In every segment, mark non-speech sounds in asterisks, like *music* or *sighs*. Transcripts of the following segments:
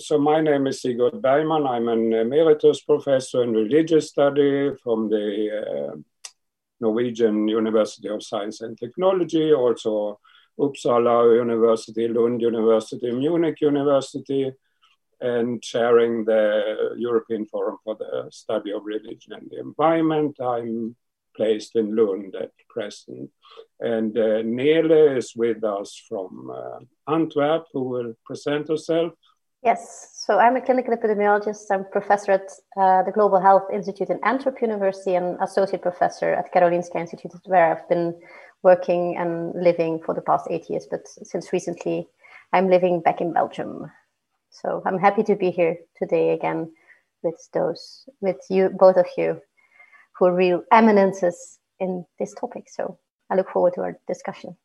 so my name is Sigurd Bergman. I'm an emeritus professor in religious study from the uh, Norwegian University of Science and Technology, also Uppsala University, Lund University, Munich University, and chairing the European Forum for the Study of Religion and the Environment. I'm placed in Lund at present. And uh, Nele is with us from uh, Antwerp, who will present herself. Yes, so I'm a clinical epidemiologist. I'm professor at uh, the Global Health Institute in Antwerp University and associate professor at Karolinska Institute, where I've been working and living for the past eight years. But since recently, I'm living back in Belgium. So I'm happy to be here today again with those, with you, both of you, who are real eminences in this topic. So I look forward to our discussion.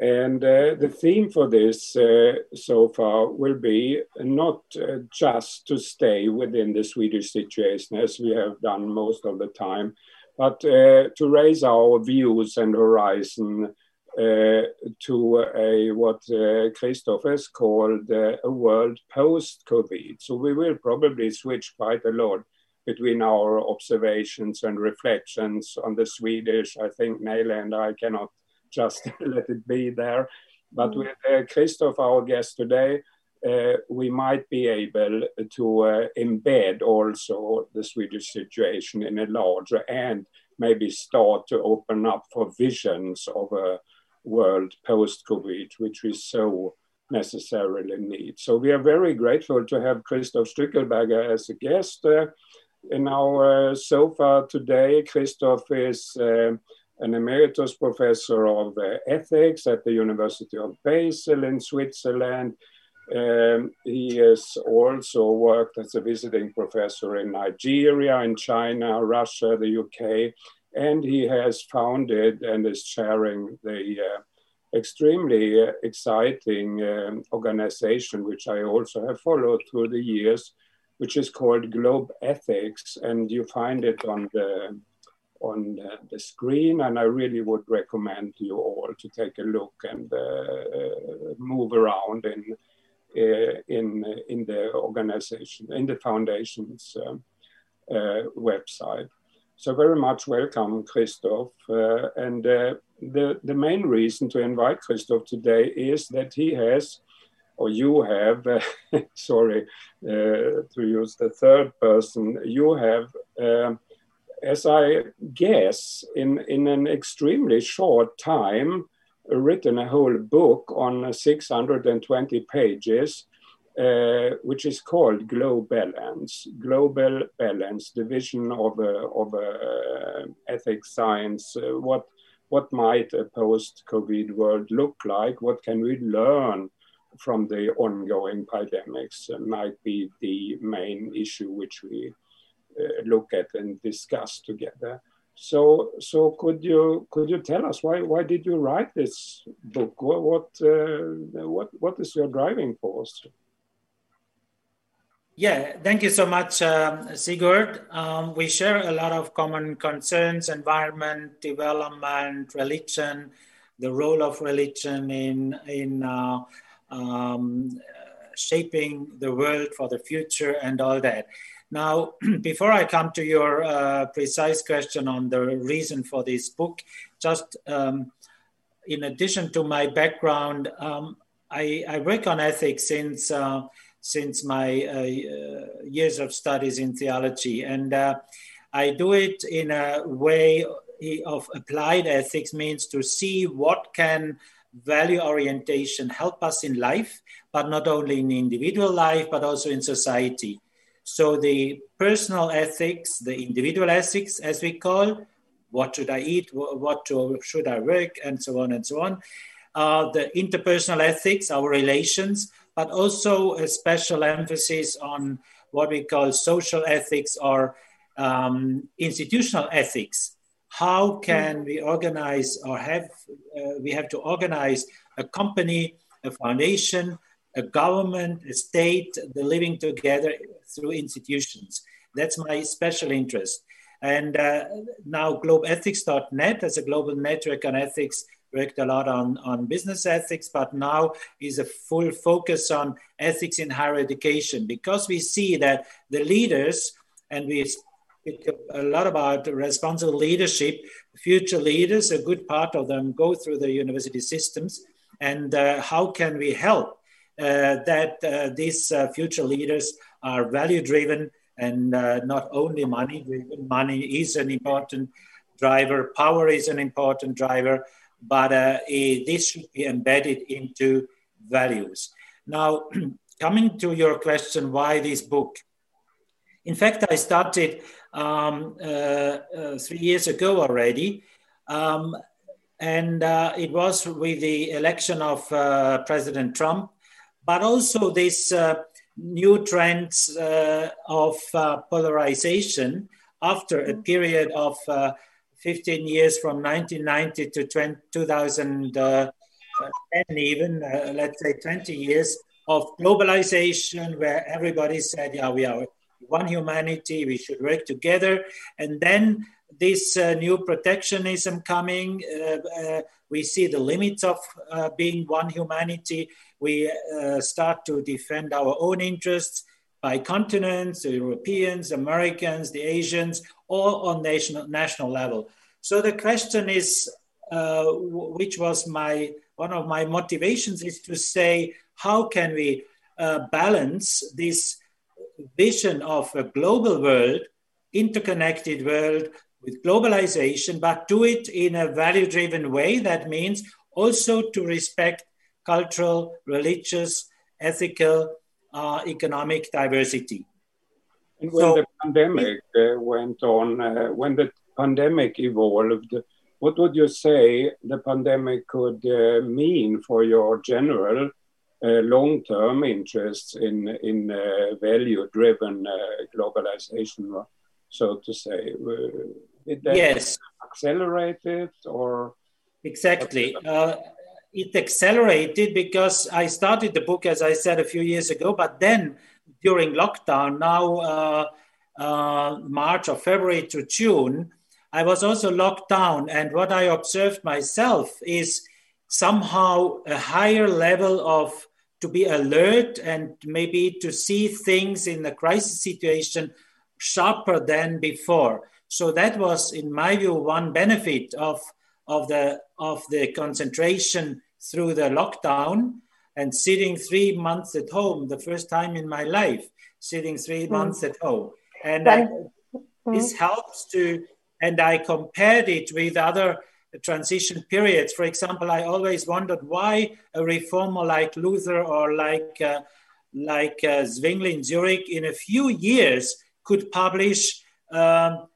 And uh, the theme for this uh, so far will be not uh, just to stay within the Swedish situation as we have done most of the time, but uh, to raise our views and horizon uh, to a, what uh, Christoph has called a world post COVID. So we will probably switch quite a lot between our observations and reflections on the Swedish. I think Nele and I cannot just *laughs* let it be there. But mm. with uh, Christoph, our guest today, uh, we might be able to uh, embed also the Swedish situation in a larger and maybe start to open up for visions of a world post COVID, which we so necessarily need. So we are very grateful to have Christoph Stückelberger as a guest uh, in our uh, sofa today. Christoph is uh, an emeritus professor of uh, ethics at the University of Basel in Switzerland. Um, he has also worked as a visiting professor in Nigeria, in China, Russia, the UK, and he has founded and is chairing the uh, extremely uh, exciting um, organization, which I also have followed through the years, which is called Globe Ethics, and you find it on the on the screen, and I really would recommend you all to take a look and uh, move around in uh, in in the organization, in the foundation's um, uh, website. So very much welcome, Christoph. Uh, and uh, the the main reason to invite Christoph today is that he has or you have, uh, *laughs* sorry uh, to use the third person, you have um, as I guess, in, in an extremely short time, written a whole book on 620 pages, uh, which is called GloBalance, Global Balance, the vision of, a, of a ethics science. Uh, what, what might a post-COVID world look like? What can we learn from the ongoing pandemics? Uh, might be the main issue which we uh, look at and discuss together. So, so could you could you tell us why why did you write this book? What what uh, what, what is your driving force? Yeah, thank you so much, um, Sigurd. Um, we share a lot of common concerns: environment, development, religion, the role of religion in in uh, um, shaping the world for the future, and all that. Now, *clears throat* before I come to your uh, precise question on the reason for this book, just um, in addition to my background, um, I, I, work on ethics since uh, since my uh, uh years of studies in theology, and uh, I do it in a way of applied ethics, means to see what can value orientation help us in life, but not only in individual life, but also in society. So the personal ethics, the individual ethics, as we call, what should I eat, what should I work, and so on and so on. Uh, the interpersonal ethics, our relations, but also a special emphasis on what we call social ethics or um, institutional ethics. How can we organize or have uh, we have to organize a company, a foundation, a government, a state, the living together through institutions. That's my special interest. And uh, now globethics.net as a global network on ethics worked a lot on, on business ethics, but now is a full focus on ethics in higher education because we see that the leaders, and we speak a lot about responsible leadership, future leaders, a good part of them go through the university systems. And uh, how can we help that uh, these uh, future leaders are value driven and uh, not only money driven? Money is an important driver, power is an important driver, but uh, this should be embedded into values. Now, *clears throat* coming to your question, why this book? In fact, I started um, uh, uh, three years ago already, um, and uh, it was with the election of uh, President Trump, but also this uh, new trends of polarization after a period of 15 years from 1990 to 20, 2010, even, uh, let's say 20 years of globalization where everybody said, yeah, we are one humanity, we should work together. And then this uh, new protectionism coming, uh, uh we see the limits of uh, being one humanity. We uh, start to defend our own interests by continents, the Europeans, Americans, the Asians, all on national, national level. So the question is, uh, which was my one of my motivations is to say, how can we uh, balance this vision of a global world, interconnected world with globalization, but do it in a value-driven way. That means also to respect cultural, religious, ethical, uh, economic diversity. And when so, the pandemic uh, went on, uh, when the pandemic evolved, what would you say the pandemic could uh, mean for your general uh, long-term interests in in uh, value-driven uh, globalization, so to say? Did that yes. accelerate it or? Exactly. Uh, it accelerated because I started the book, as I said, a few years ago, but then during lockdown, now uh, uh, March or February to June, I was also locked down. And what I observed myself is somehow a higher level of to be alert and maybe to see things in a crisis situation sharper than before. So that was, in my view, one benefit of, of, the, of the concentration through the lockdown and sitting three months at home, the first time in my life, sitting three mm. months at home. And I, this helps to, and I compared it with other transition periods. For example, I always wondered why a reformer like Luther or like uh, like uh, Zwingli in Zurich in a few years could publish um,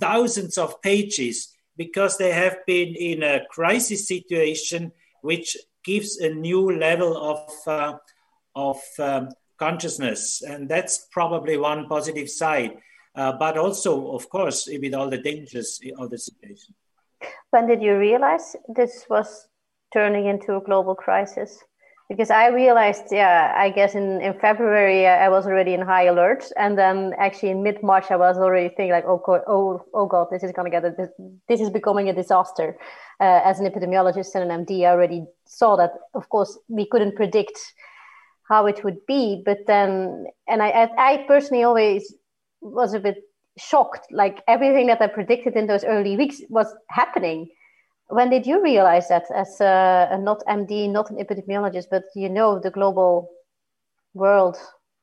thousands of pages because they have been in a crisis situation which gives a new level of uh, of um, consciousness, and that's probably one positive side. Uh, but also, of course, with all the dangers of the situation. When did you realize this was turning into a global crisis? Because I realized, yeah, I guess in, in February uh, I was already in high alert, and then actually in mid March I was already thinking like, oh, oh, oh God, this is going to get a, this, this is becoming a disaster. Uh, as an epidemiologist and an MD, I already saw that. Of course, we couldn't predict how it would be, but then, and I, I, I personally always was a bit shocked. Like everything that I predicted in those early weeks was happening. When did you realize that, as a, a not MD, not an epidemiologist, but you know the global world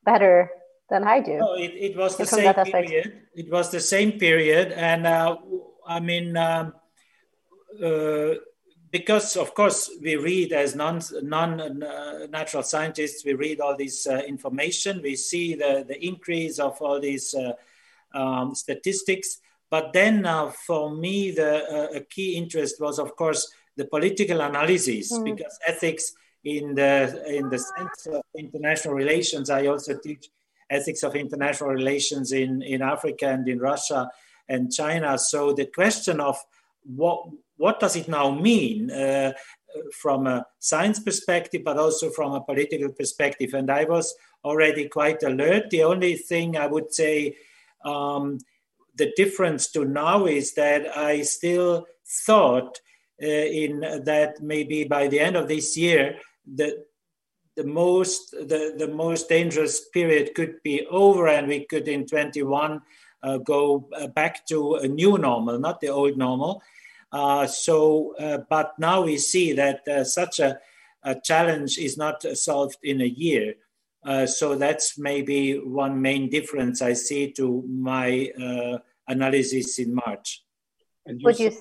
better than I do? No, it, it was the same period. It was the same period, and uh, I mean. Um, uh, because of course we read as non non uh, natural scientists we read all this uh, information we see the the increase of all these uh, um, statistics. But then uh, for me, the uh, key interest was, of course, the political analysis, mm. because ethics in the in the sense of international relations, I also teach ethics of international relations in, in Africa and in Russia and China. So the question of what what does it now mean uh, from a science perspective, but also from a political perspective, and I was already quite alert. The only thing I would say um, the difference to now is that I still thought in that maybe by the end of this year, the the most the, the most dangerous period could be over and we could in 21 uh, go uh, back to a new normal not the old normal. Uh, so uh, but now we see that uh, such a, a, challenge is not solved in a year uh, so that's maybe one main difference i see to my analysis in march. And you, would you,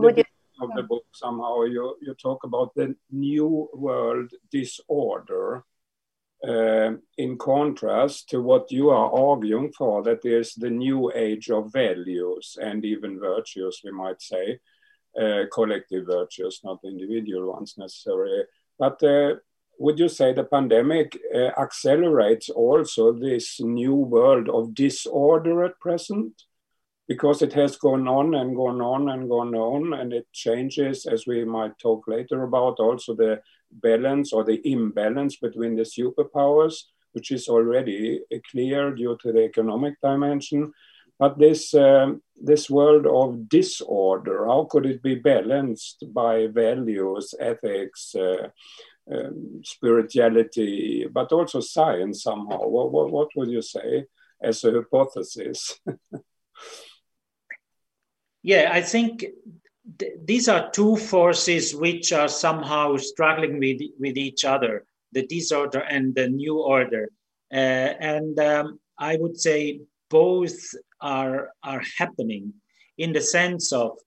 would you of the book somehow you, you talk about the new world disorder uh, in contrast to what you are arguing for that there's the new age of values and even virtues we might say uh, collective virtues not individual ones necessarily. But uh, would you say the pandemic uh, accelerates also this new world of disorder at present because it has gone on and gone on and gone on, and it changes, as we might talk later about, also the balance or the imbalance between the superpowers, which is already clear due to the economic dimension. But this, um, this world of disorder, how could it be balanced by values, ethics, uh, um, spirituality, but also science somehow? What, what, what would you say as a hypothesis? *laughs* Yeah, I think th- these are two forces which are somehow struggling with, with each other the disorder and the new order. Uh, and um, I would say both are, are happening in the sense of,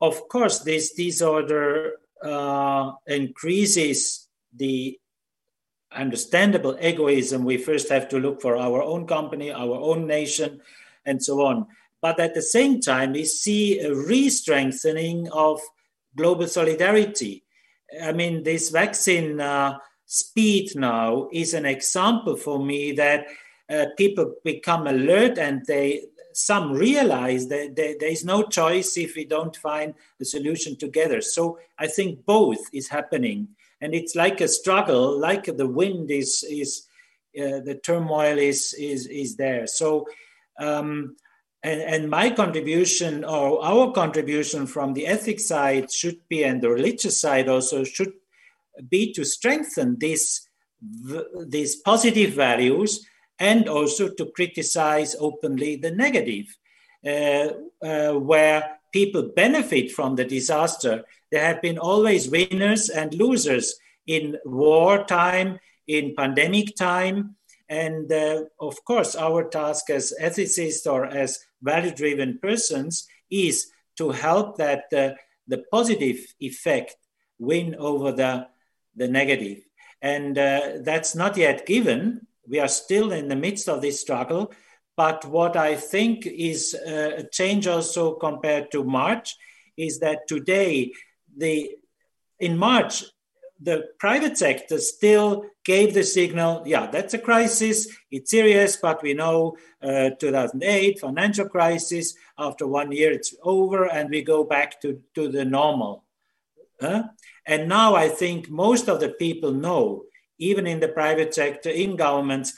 of course, this disorder uh, increases the understandable egoism. We first have to look for our own company, our own nation, and so on. But at the same time, we see a re strengthening of global solidarity. I mean, this vaccine uh, speed now is an example for me that uh, people become alert and they some realize that there is no choice if we don't find a solution together. So I think both is happening, and it's like a struggle, like the wind is is uh, the turmoil is is is there. So um, and, and my contribution or our contribution from the ethics side should be, and the religious side also should be to strengthen these, these positive values and also to criticize openly the negative, uh, uh, where people benefit from the disaster. There have been always winners and losers in wartime, in pandemic time. And uh, of course, our task as ethicists or as value driven persons is to help that uh, the positive effect win over the, the negative. And uh, that's not yet given. We are still in the midst of this struggle. But what I think is uh, a change also compared to March is that today, the in March, the private sector still gave the signal, yeah, that's a crisis, it's serious, but we know uh, 2008 financial crisis, after one year it's over and we go back to, to the normal. Uh? And now I think most of the people know, even in the private sector, in governments,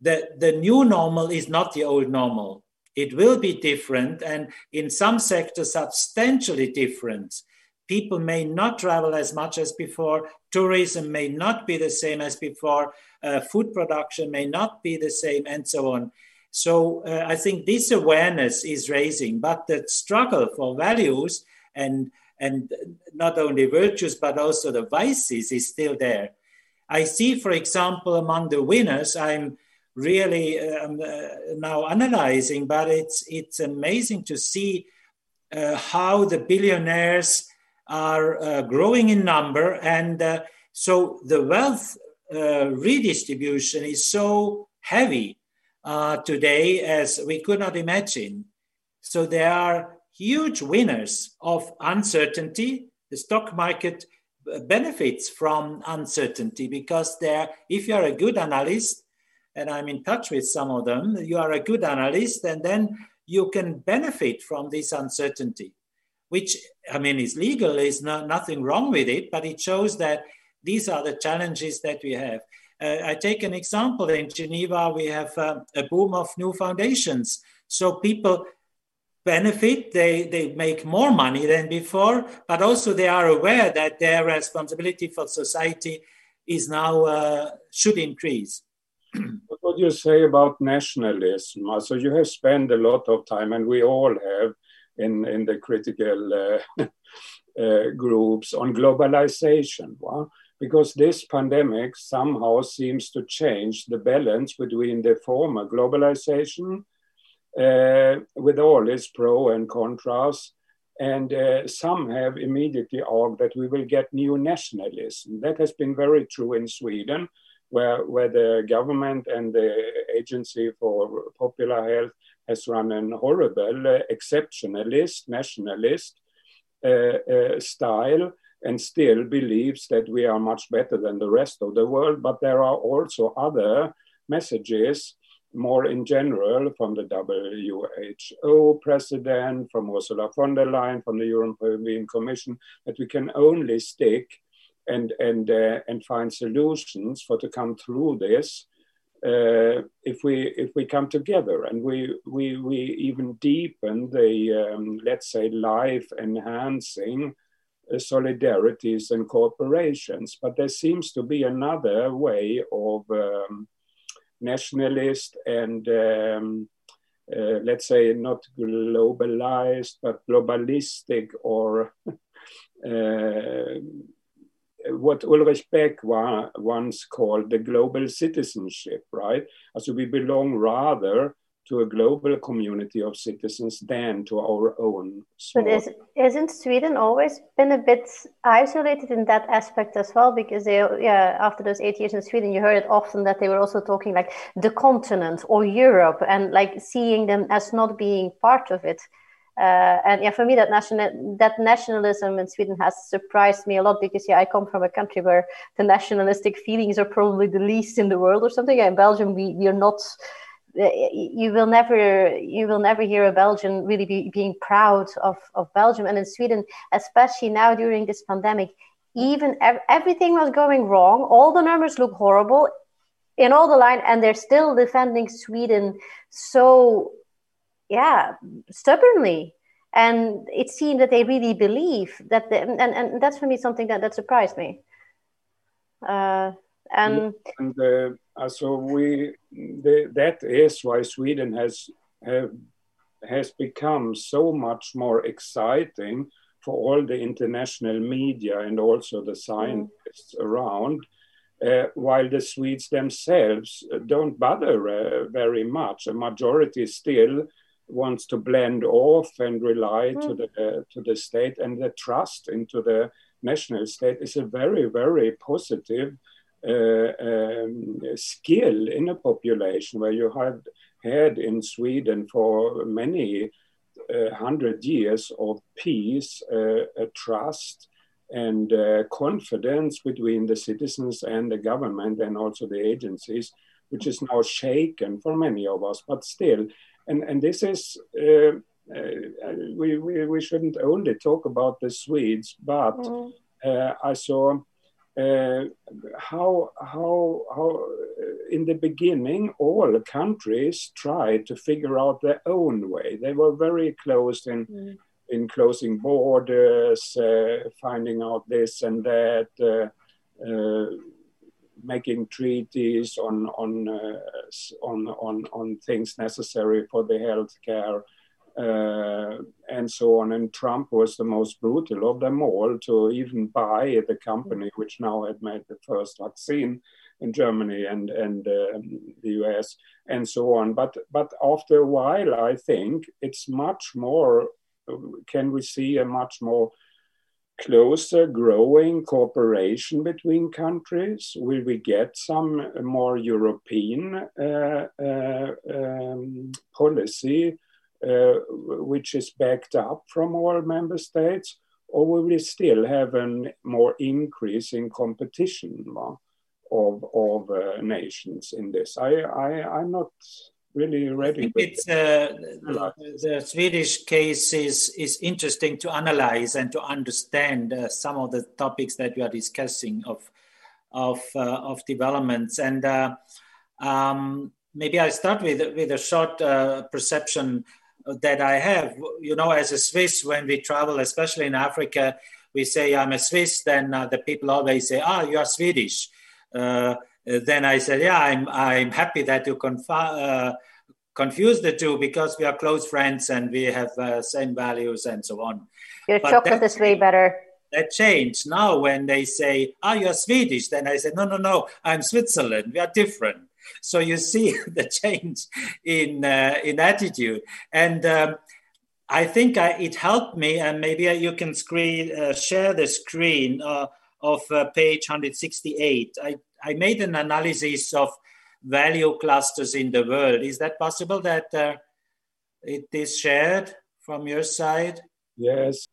that the new normal is not the old normal. It will be different and in some sectors substantially different people may not travel as much as before. Tourism may not be the same as before. Uh, food production may not be the same, and so on. So uh, I think this awareness is raising, but the struggle for values and and not only virtues but also the vices is still there. I see, for example, among the winners, I'm really um, uh, now analyzing, but it's it's amazing to see uh, how the billionaires are uh, growing in number. And so the wealth redistribution is so heavy today as we could not imagine. So there are huge winners of uncertainty. The stock market benefits from uncertainty because there, if you are a good analyst, and I'm in touch with some of them, you are a good analyst, and then you can benefit from this uncertainty which I mean is legal, is not, nothing wrong with it, but it shows that these are the challenges that we have. Uh, I take an example in Geneva, we have uh, a boom of new foundations. So people benefit. They, they make more money than before, but also they are aware that their responsibility for society is now uh, should increase. What do you say about nationalism? So you have spent a lot of time, and we all have, in in the critical uh, *laughs* uh, groups on globalization. Well, because this pandemic somehow seems to change the balance between the former globalization, uh, with all its pro and contras, and uh, some have immediately argued that we will get new nationalism. That has been very true in Sweden, where, where the government and the Agency for Popular Health has run an horrible uh, exceptionalist, nationalist uh, uh, style and still believes that we are much better than the rest of the world. But there are also other messages more in general from the WHO president, from Ursula von der Leyen, from the European Commission, that we can only stick and, and, uh, and find solutions for to come through this uh, if we if we come together and we we we even deepen the um, let's say life enhancing uh, solidarities and corporations. But there seems to be another way of um, nationalist and um, uh, let's say not globalized but globalistic or *laughs* uh, what Ulrich Beck once called the global citizenship, right? So we belong rather to a global community of citizens than to our own. Small. But is, isn't Sweden always been a bit isolated in that aspect as well? Because they, yeah, after those eight years in Sweden, you heard it often that they were also talking like the continent or Europe and like seeing them as not being part of it. Uh, and yeah, for me, that national that nationalism in Sweden has surprised me a lot because yeah, I come from a country where the nationalistic feelings are probably the least in the world or something. Yeah, in Belgium, we we are not uh, you will never you will never hear a Belgian really be, being proud of, of Belgium and in Sweden especially now during this pandemic even ev- everything was going wrong all the numbers look horrible in all the line and they're still defending Sweden so yeah stubbornly and it seemed that they really believe that the, and, and that's for me something that, that surprised me uh, and, and uh, uh, so we the, that is why Sweden has have, has become so much more exciting for all the international media and also the scientists mm. around. Uh, while the Swedes themselves don't bother uh, very much, a majority still wants to blend off and rely mm. to the to the state, and the trust into the national state is a very very positive uh, um, skill in a population where you had had in Sweden for many uh, hundred years of peace, uh, trust, and uh, confidence between the citizens and the government and also the agencies, which is now shaken for many of us, but still. And, and this is, uh, uh, we, we, we shouldn't only talk about the Swedes, but mm. I saw uh, how how how uh, in the beginning all countries tried to figure out their own way. They were very close in mm. in closing borders, uh, finding out this and that, uh, uh making treaties on on, uh, on on on things necessary for the healthcare uh, and so on. And Trump was the most brutal of them all to even buy the company which now had made the first vaccine in Germany and and uh, the US and so on. But but after a while, I think it's much more. Can we see a much more closer growing cooperation between countries? Will we get some more European uh, uh, um, policy uh, which is backed up from all member states, or will we still have a more increase in competition of, of uh, nations in this? I, I, I'm not really ready. It's, uh, the, the, Swedish case is, is interesting to analyze and to understand uh, some of the topics that you are discussing of, of, uh, of developments. And uh, um, maybe I start with, with a short perception that I have. You know, as a Swiss, when we travel, especially in Africa, we say I'm a Swiss. Then uh, the people always say, "Ah, you are Swedish." Then I said, "Yeah, I'm. I'm happy that you conf- uh, confuse the two because we are close friends and we have uh, same values and so on." Your but chocolate is way better. That changed now when they say, "Ah, you're Swedish." Then I said, "No, no, no. I'm Switzerland. We are different." So you *laughs* see the change in uh, in attitude, and um, I think I, it helped me. And maybe you can screen uh, share the screen uh, of uh, page 168. I I made an analysis of value clusters in the world. Is that possible that uh, it is shared from your side? Yes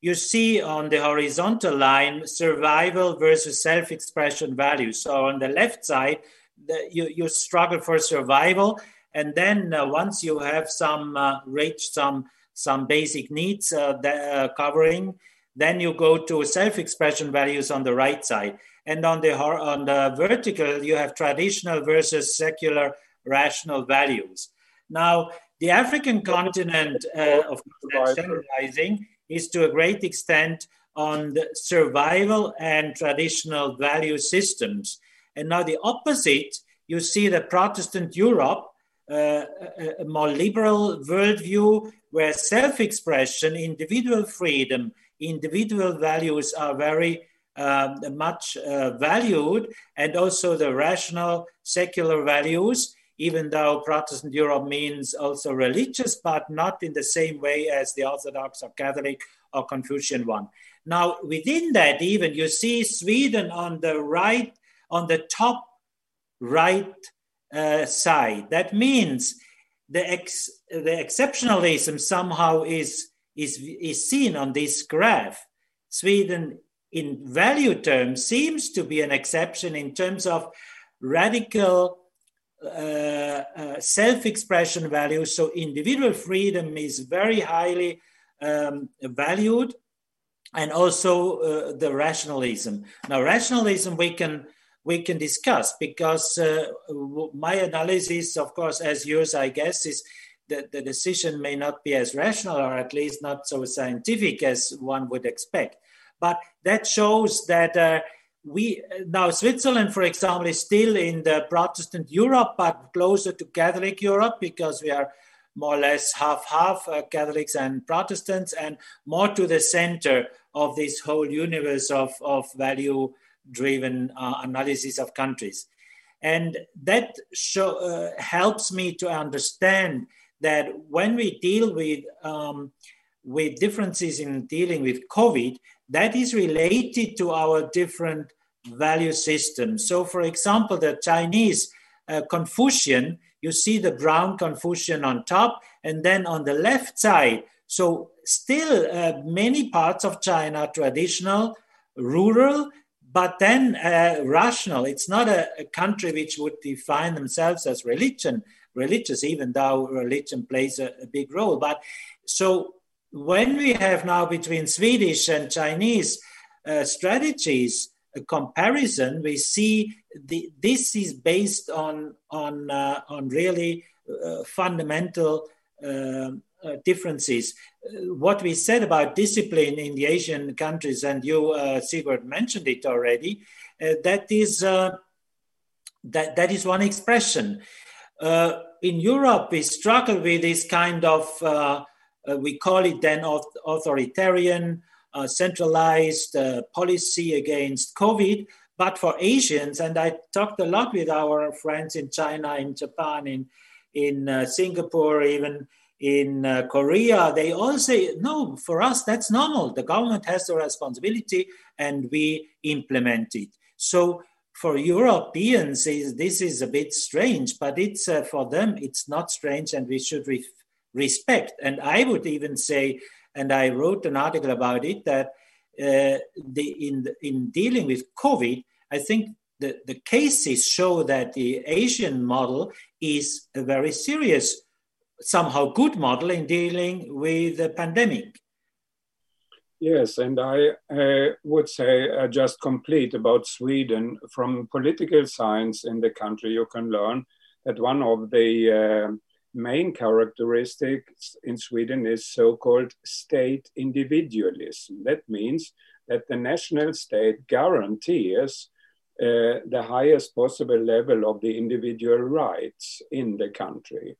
you see on the horizontal line survival versus self-expression value. So on the left side, the, you, you struggle for survival. And then uh, once you have some uh, reached some some basic needs uh, uh, covering, then you go to self-expression values on the right side. And on the on the vertical, you have traditional versus secular rational values. Now, the African continent, uh, of course, generalizing, is to a great extent on the survival and traditional value systems. And now the opposite, you see the Protestant Europe, uh, a, a more liberal worldview where self expression, individual freedom, individual values are very uh, much uh, valued, and also the rational secular values, even though Protestant Europe means also religious, but not in the same way as the Orthodox or Catholic or Confucian one. Now, within that, even you see Sweden on the right, on the top right uh, side. That means the, ex, the exceptionalism somehow is, is, is seen on this graph. Sweden, in value terms, seems to be an exception in terms of radical uh, uh, self expression values. So, individual freedom is very highly um, valued and also uh, the rationalism. Now, rationalism we can we can discuss because uh, my analysis, of course, as yours, I guess, is that the decision may not be as rational or at least not so scientific as one would expect. But that shows that uh, we now Switzerland, for example, is still in the Protestant Europe, but closer to Catholic Europe because we are more or less half half uh, Catholics and Protestants, and more to the center of this whole universe of, of value driven uh, analysis of countries. And that show, uh, helps me to understand that when we deal with, um, with differences in dealing with COVID, that is related to our different value systems. So, for example, the Chinese uh, Confucian, you see the brown Confucian on top, and then on the left side, so still uh, many parts of China traditional, rural, but then uh, rational. It's not a, a, country which would define themselves as religion, religious, even though religion plays a, a big role. But so when we have now between Swedish and Chinese uh, strategies, a comparison, we see the, this is based on on uh, on really uh, fundamental uh, uh differences. Uh, what we said about discipline in the Asian countries, and you, uh, Sigurd, mentioned it already. that is that that is one expression. in Europe, we struggle with this kind of we call it then authoritarian uh, centralized uh, policy against COVID. But for Asians, and I talked a lot with our friends in China, in Japan, in, in uh, Singapore, even in uh, Korea, they all say, no, for us, that's normal. The government has the responsibility and we implement it. So for Europeans, this is a bit strange, but it's uh, for them, it's not strange and we should respect. And I would even say and I wrote an article about it that uh, the, in, in dealing with COVID, I think the, the cases show that the Asian model is a very serious, somehow good model in dealing with the pandemic. Yes, and I uh, would say uh, just complete about Sweden. From political science in the country, you can learn that one of the uh, main characteristics in Sweden is so-called state individualism. That means that the national state guarantees uh, the highest possible level of the individual rights in the country.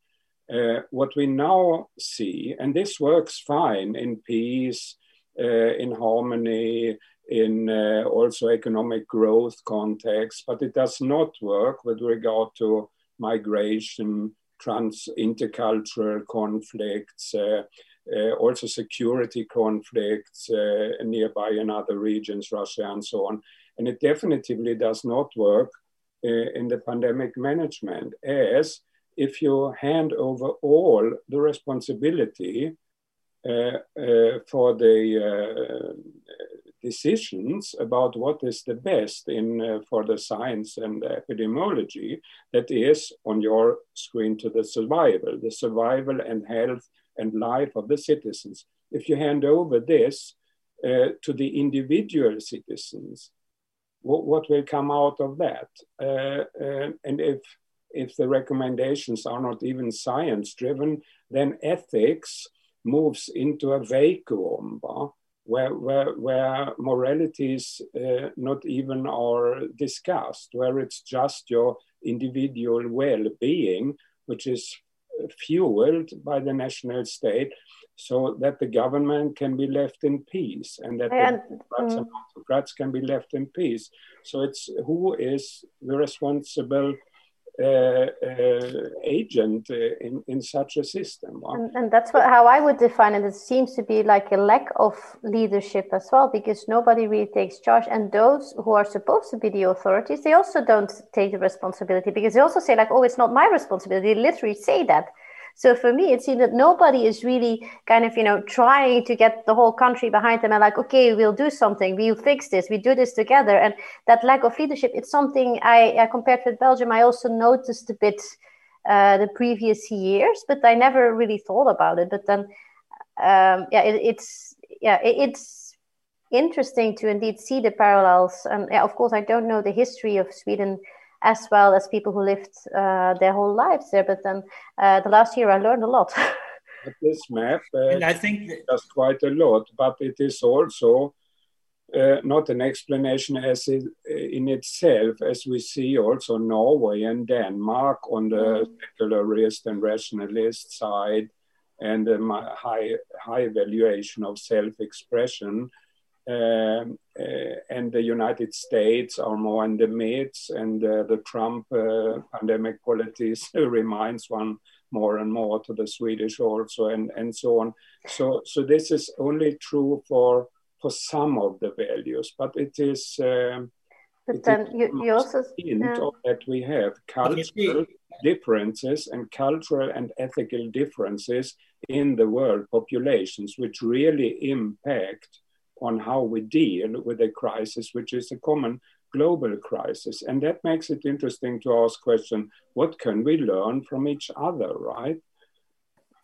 Uh, what we now see, and this works fine in peace, uh, in harmony, in uh, also economic growth context, but it does not work with regard to migration, trans intercultural conflicts, uh, uh, also security conflicts uh, nearby in other regions, Russia and so on. And it definitely does not work uh, in the pandemic management as if you hand over all the responsibility uh, uh, for the decisions about what is the best in uh, for the science and the epidemiology that is on your screen to the survival the survival and health and life of the citizens. If you hand over this uh, to the individual citizens what, what will come out of that? Uh, uh and if if the recommendations are not even science driven then ethics moves into a vacuum where, where, where moralities uh, not even are discussed, where it's just your individual well-being, which is fueled by the national state, so that the government can be left in peace and that and, the mm. autocrats can be left in peace. So it's who is the responsible uh, uh, agent uh, in, in such a system. And, and that's what, how I would define it. It seems to be like a lack of leadership as well, because nobody really takes charge. And those who are supposed to be the authorities, they also don't take the responsibility because they also say, like, oh, it's not my responsibility. They literally say that. So for me, it seems that nobody is really kind of, you know, trying to get the whole country behind them and like, okay, we'll do something, we'll fix this, we do this together. And that lack of leadership, it's something I, I compared with Belgium, I also noticed a bit uh, the previous years, but I never really thought about it. But then, um, yeah, it, it's, yeah, it, it's interesting to indeed see the parallels. And yeah, of course, I don't know the history of Sweden as well as people who lived uh, their whole lives there. But then uh, the last year I learned a lot. *laughs* this map uh, and I think does quite a lot, but it is also uh, not an explanation as it, in itself, as we see also Norway and Denmark on the mm. secularist and rationalist side, and a high high valuation of self-expression. Um, uh, and the United States are more in the midst, and uh, the Trump uh, pandemic policies *laughs* reminds one more and more to the Swedish also, and, and so on. So, so this is only true for for some of the values, but it is. Um, but then you, you also hint that we have cultural differences and cultural and ethical differences in the world populations, which really impact on how we deal with a crisis, which is a common global crisis. And that makes it interesting to ask question, what can we learn from each other, right?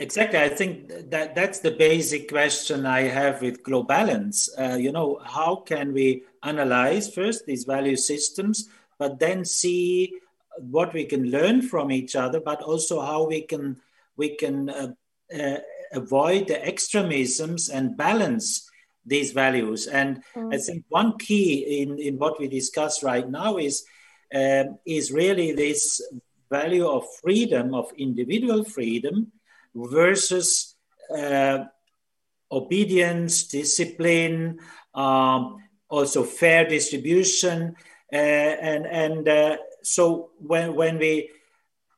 Exactly. I think that that's the basic question I have with GloBalance. Uh, you know, how can we analyze first these value systems, but then see what we can learn from each other, but also how we can we can uh, uh, avoid the extremisms and balance these values. And mm. I think one key in, in what we discuss right now is um, is really this value of freedom, of individual freedom, versus uh, obedience, discipline, um, also fair distribution, uh, and and uh, so when when we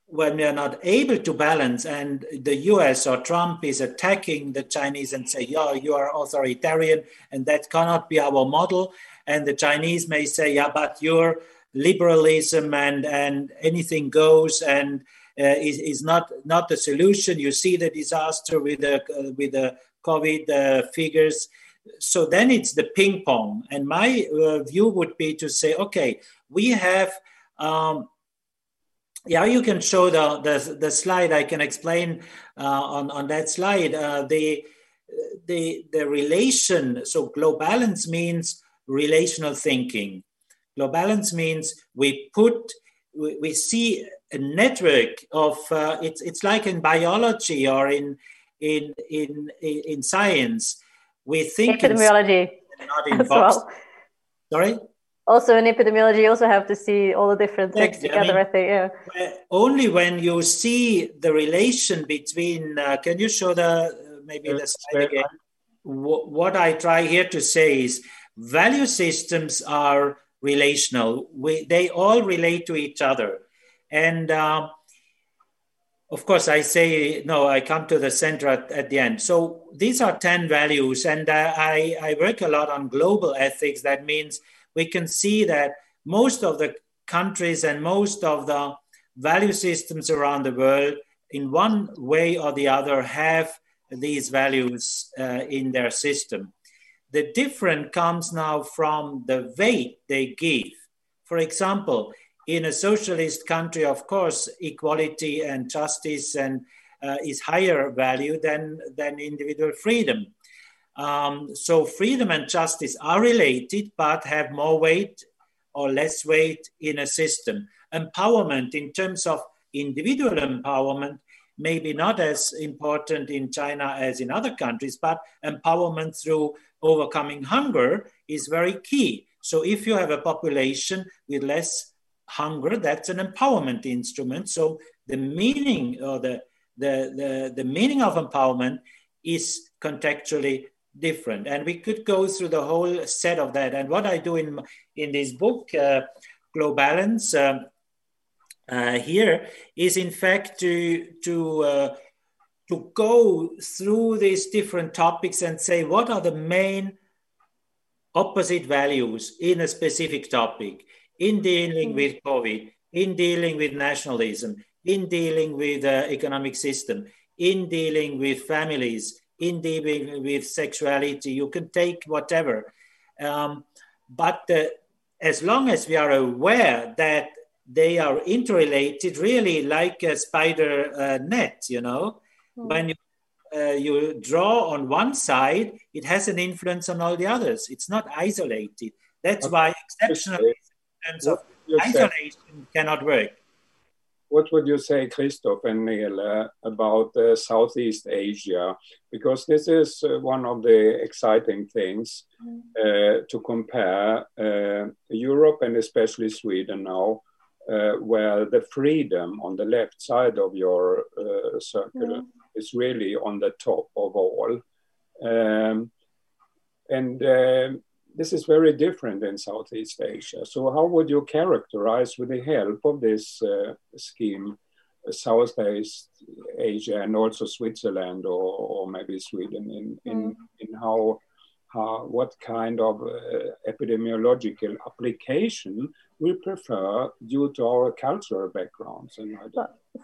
when we are not able to balance and the US or Trump is attacking the Chinese and say, yeah, you are authoritarian and that cannot be our model. And the Chinese may say, yeah, but your liberalism and, and anything goes and uh, is, is not, not the solution. You see the disaster with the, uh, with the COVID uh, figures. So then it's the ping pong. And my uh, view would be to say, okay, we have um, yeah, you can show the, the, the slide. I can explain uh, on, on that slide. Uh, the, the, the relation, so GloBalance means relational thinking. GloBalance means we put, we, we see a network of uh, it's it's like in biology or in in in in science we think epidemiology not in well. sorry also in epidemiology you also have to see all the different things together I, mean, I, think yeah only when you see the relation between uh, can you show the maybe the slide again what i try here to say is value systems are relational we, they all relate to each other and uh, of course, I say, no, I come to the center at, at the end. So these are 10 values. And uh, I, I work a lot on global ethics. That means we can see that most of the countries and most of the value systems around the world, in one way or the other, have these values uh, in their system. The difference comes now from the weight they give. For example, in a socialist country, of course, equality and justice and uh, is higher value than, than individual freedom. Um, so freedom and justice are related, but have more weight or less weight in a system. Empowerment in terms of individual empowerment maybe not as important in China as in other countries, but empowerment through overcoming hunger is very key. So if you have a population with less hunger, that's an empowerment instrument. So the meaning or the, the, the, the meaning of empowerment is contextually different. And we could go through the whole set of that. And what I do in, in this book, uh, Globalance, uh, uh, here is in fact to, to, uh, to go through these different topics and say what are the main opposite values in a specific topic in dealing mm-hmm. with COVID, in dealing with nationalism, in dealing with the economic system, in dealing with families, in dealing with sexuality. You can take whatever. Um, but uh, as long as we are aware that they are interrelated, really like a spider uh, net, you know, mm. when you, uh, you draw on one side, it has an influence on all the others. It's not isolated. That's why exceptional terms of isolation cannot work. What would you say, Christoph and Nele, uh, about uh, Southeast Asia? Because this is uh, one of the exciting things mm. uh, to compare uh, Europe and especially Sweden now, uh, where the freedom on the left side of your circle mm. is really on the top of all. Um, and this is very different in Southeast Asia. So how would you characterize with the help of this uh, scheme, Southeast Asia and also Switzerland or, or maybe Sweden in, in, mm. in how, how, what kind of uh, epidemiological application we prefer due to our cultural backgrounds? And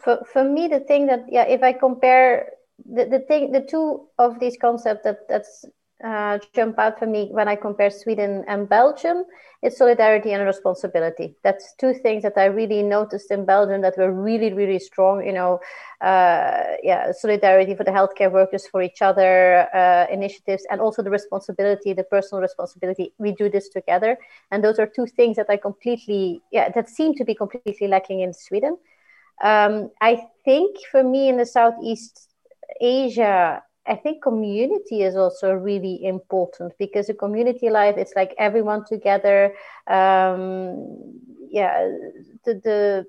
for, for me, the thing that, yeah, if I compare the, the thing, the two of these concepts that that's uh, jump out for me when I compare Sweden and Belgium is solidarity and responsibility. That's two things that I really noticed in Belgium that were really, really strong. You know, uh, yeah, solidarity for the healthcare workers, for each other, uh, initiatives, and also the responsibility, the personal responsibility. We do this together, and those are two things that I completely, yeah, that seem to be completely lacking in Sweden. Um, I think for me in the Southeast Asia I think community is also really important because a community life it's like everyone together. Um, yeah, the, the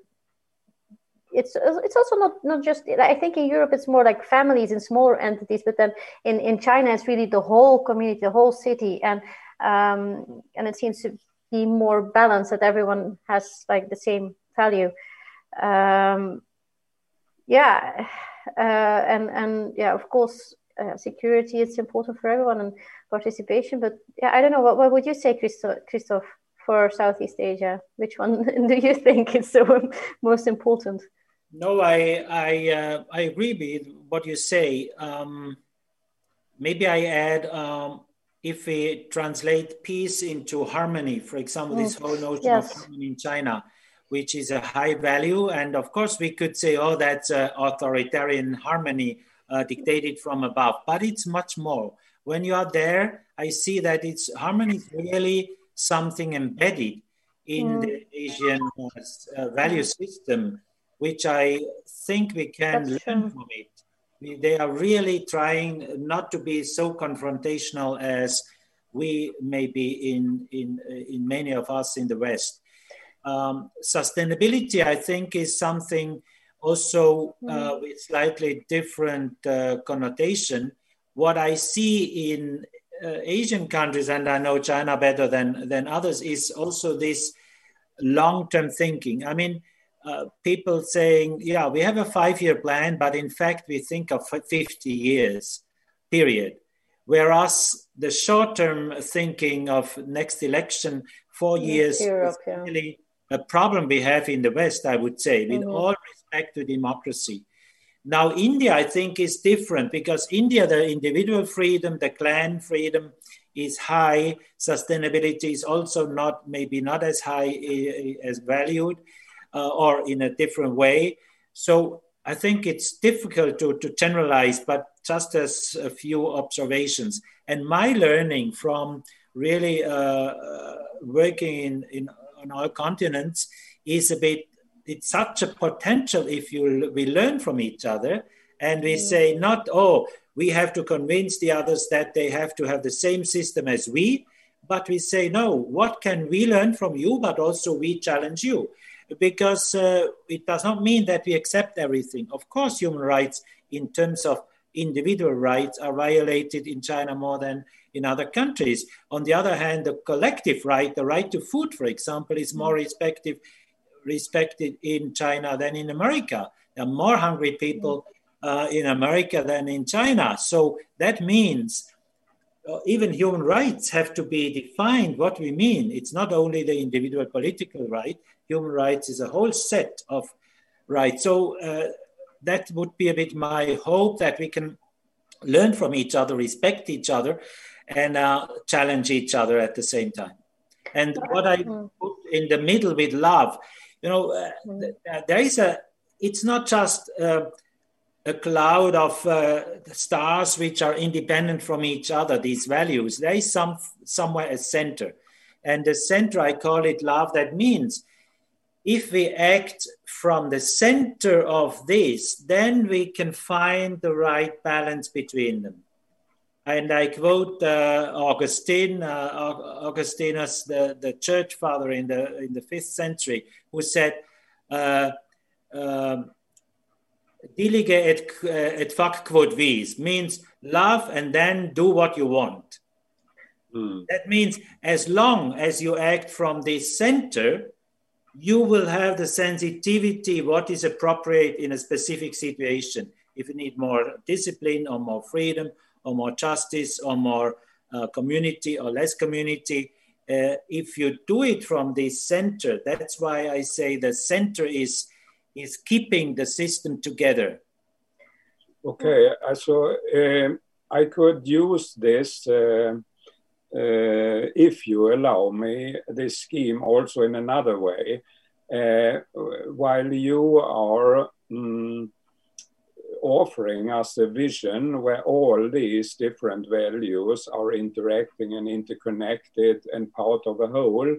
it's it's also not not just I think in Europe it's more like families and smaller entities, but then in in China it's really the whole community, the whole city, and um, and it seems to be more balanced that everyone has like the same value. Um, yeah, *sighs* uh, and and yeah, of course uh, security is important for everyone and participation. But yeah, I don't know. What, what would you say, Christoph, for Southeast Asia? Which one *laughs* do you think is the *laughs* most important? No, I I uh, I agree with what you say. Um, maybe I add um, if we translate peace into harmony, for example, this whole notion yes. of harmony in China, which is a high value, and of course we could say, oh, that's uh, authoritarian harmony uh, dictated from above, but it's much more. When you are there, I see that it's harmony is really something embedded in mm. the Asian uh, value system. which I think we can That's learn true. from it. We, they are really trying not to be so confrontational as we may be in, in, in many of us in the West. Um, sustainability, I think, is something also uh, with slightly different uh, connotation. What I see in uh, Asian countries, and I know China better than, than others, is also this long term thinking. I mean, uh, people saying, yeah, we have a five year plan, but in fact, we think of 50 years, period. Whereas the short term thinking of next election, four years, Europe, yeah. really a problem we have in the West, I would say, with Mhm. all respect to democracy. Now, India, I think, is different because India, the individual freedom, the clan freedom is high. Sustainability is also not, maybe not as high eh, as valued uh, or in a different way. So I think it's difficult to, to generalize, but just as a few observations. And my learning from really uh, uh, working in, in on all continents is a bit it's such a potential if you we learn from each other and we say not oh we have to convince the others that they have to have the same system as we but we say no what can we learn from you but also we challenge you? Because uh, it does not mean that we accept everything. Of course human rights in terms of individual rights are violated in china more than in other countries. On the other hand the collective right the right to food for example is more respective respected in China than in America. There are more hungry people uh, in America than in China. So that means uh, even human rights have to be defined what we mean. It's not only the individual political right, human rights is a whole set of rights. So uh, that would be a bit my hope that we can learn from each other, respect each other, and uh, challenge each other at the same time. And what I put in the middle with love, you know, uh, th- there is a, it's not just uh, a cloud of uh, stars which are independent from each other, these values. There is some somewhere a center. And the center, I call it love. That means if we act from the center of this, then we can find the right balance between them. And I quote uh, Augustine, uh, Augustinus, the, the church father in the, in the fifth century, who said, uh, um, dilige et, et fac quod vis means love and then do what you want. Mm. That means as long as you act from the center, you will have the sensitivity what is appropriate in a specific situation. If you need more discipline or more freedom or more justice or more uh, community or less community, uh, if you do it from the center, that's why I say the center is is keeping the system together. Okay, uh, so um, I could use this, uh, uh, if you allow me, this scheme also in another way. Uh, while you are um, offering us a vision where all these different values are interacting and interconnected and part of a whole,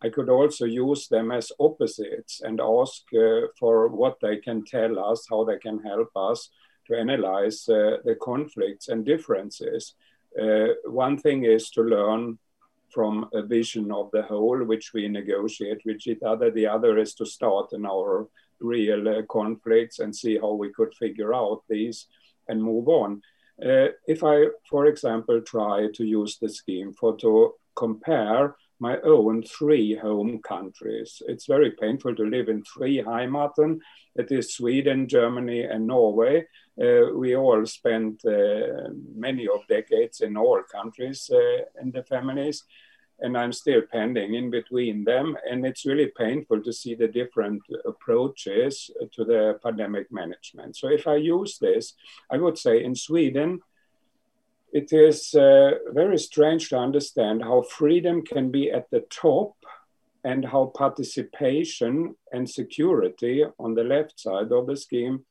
I could also use them as opposites and ask uh, for what they can tell us, how they can help us to analyze uh, the conflicts and differences. Uh, one thing is to learn from a vision of the whole, which we negotiate with each other. The other is to start in our real uh, conflicts and see how we could figure out these and move on. Uh, if I, for example, try to use the scheme for to compare my own three home countries. It's very painful to live in three Heimaten. It is Sweden, Germany, and Norway. Uh, we all spent uh, many of decades in all countries uh, in the families, and I'm still pending in between them. And it's really painful to see the different approaches to the pandemic management. So if I use this, I would say in Sweden, it is uh, very strange to understand how freedom can be at the top and how participation and security on the left side of the scheme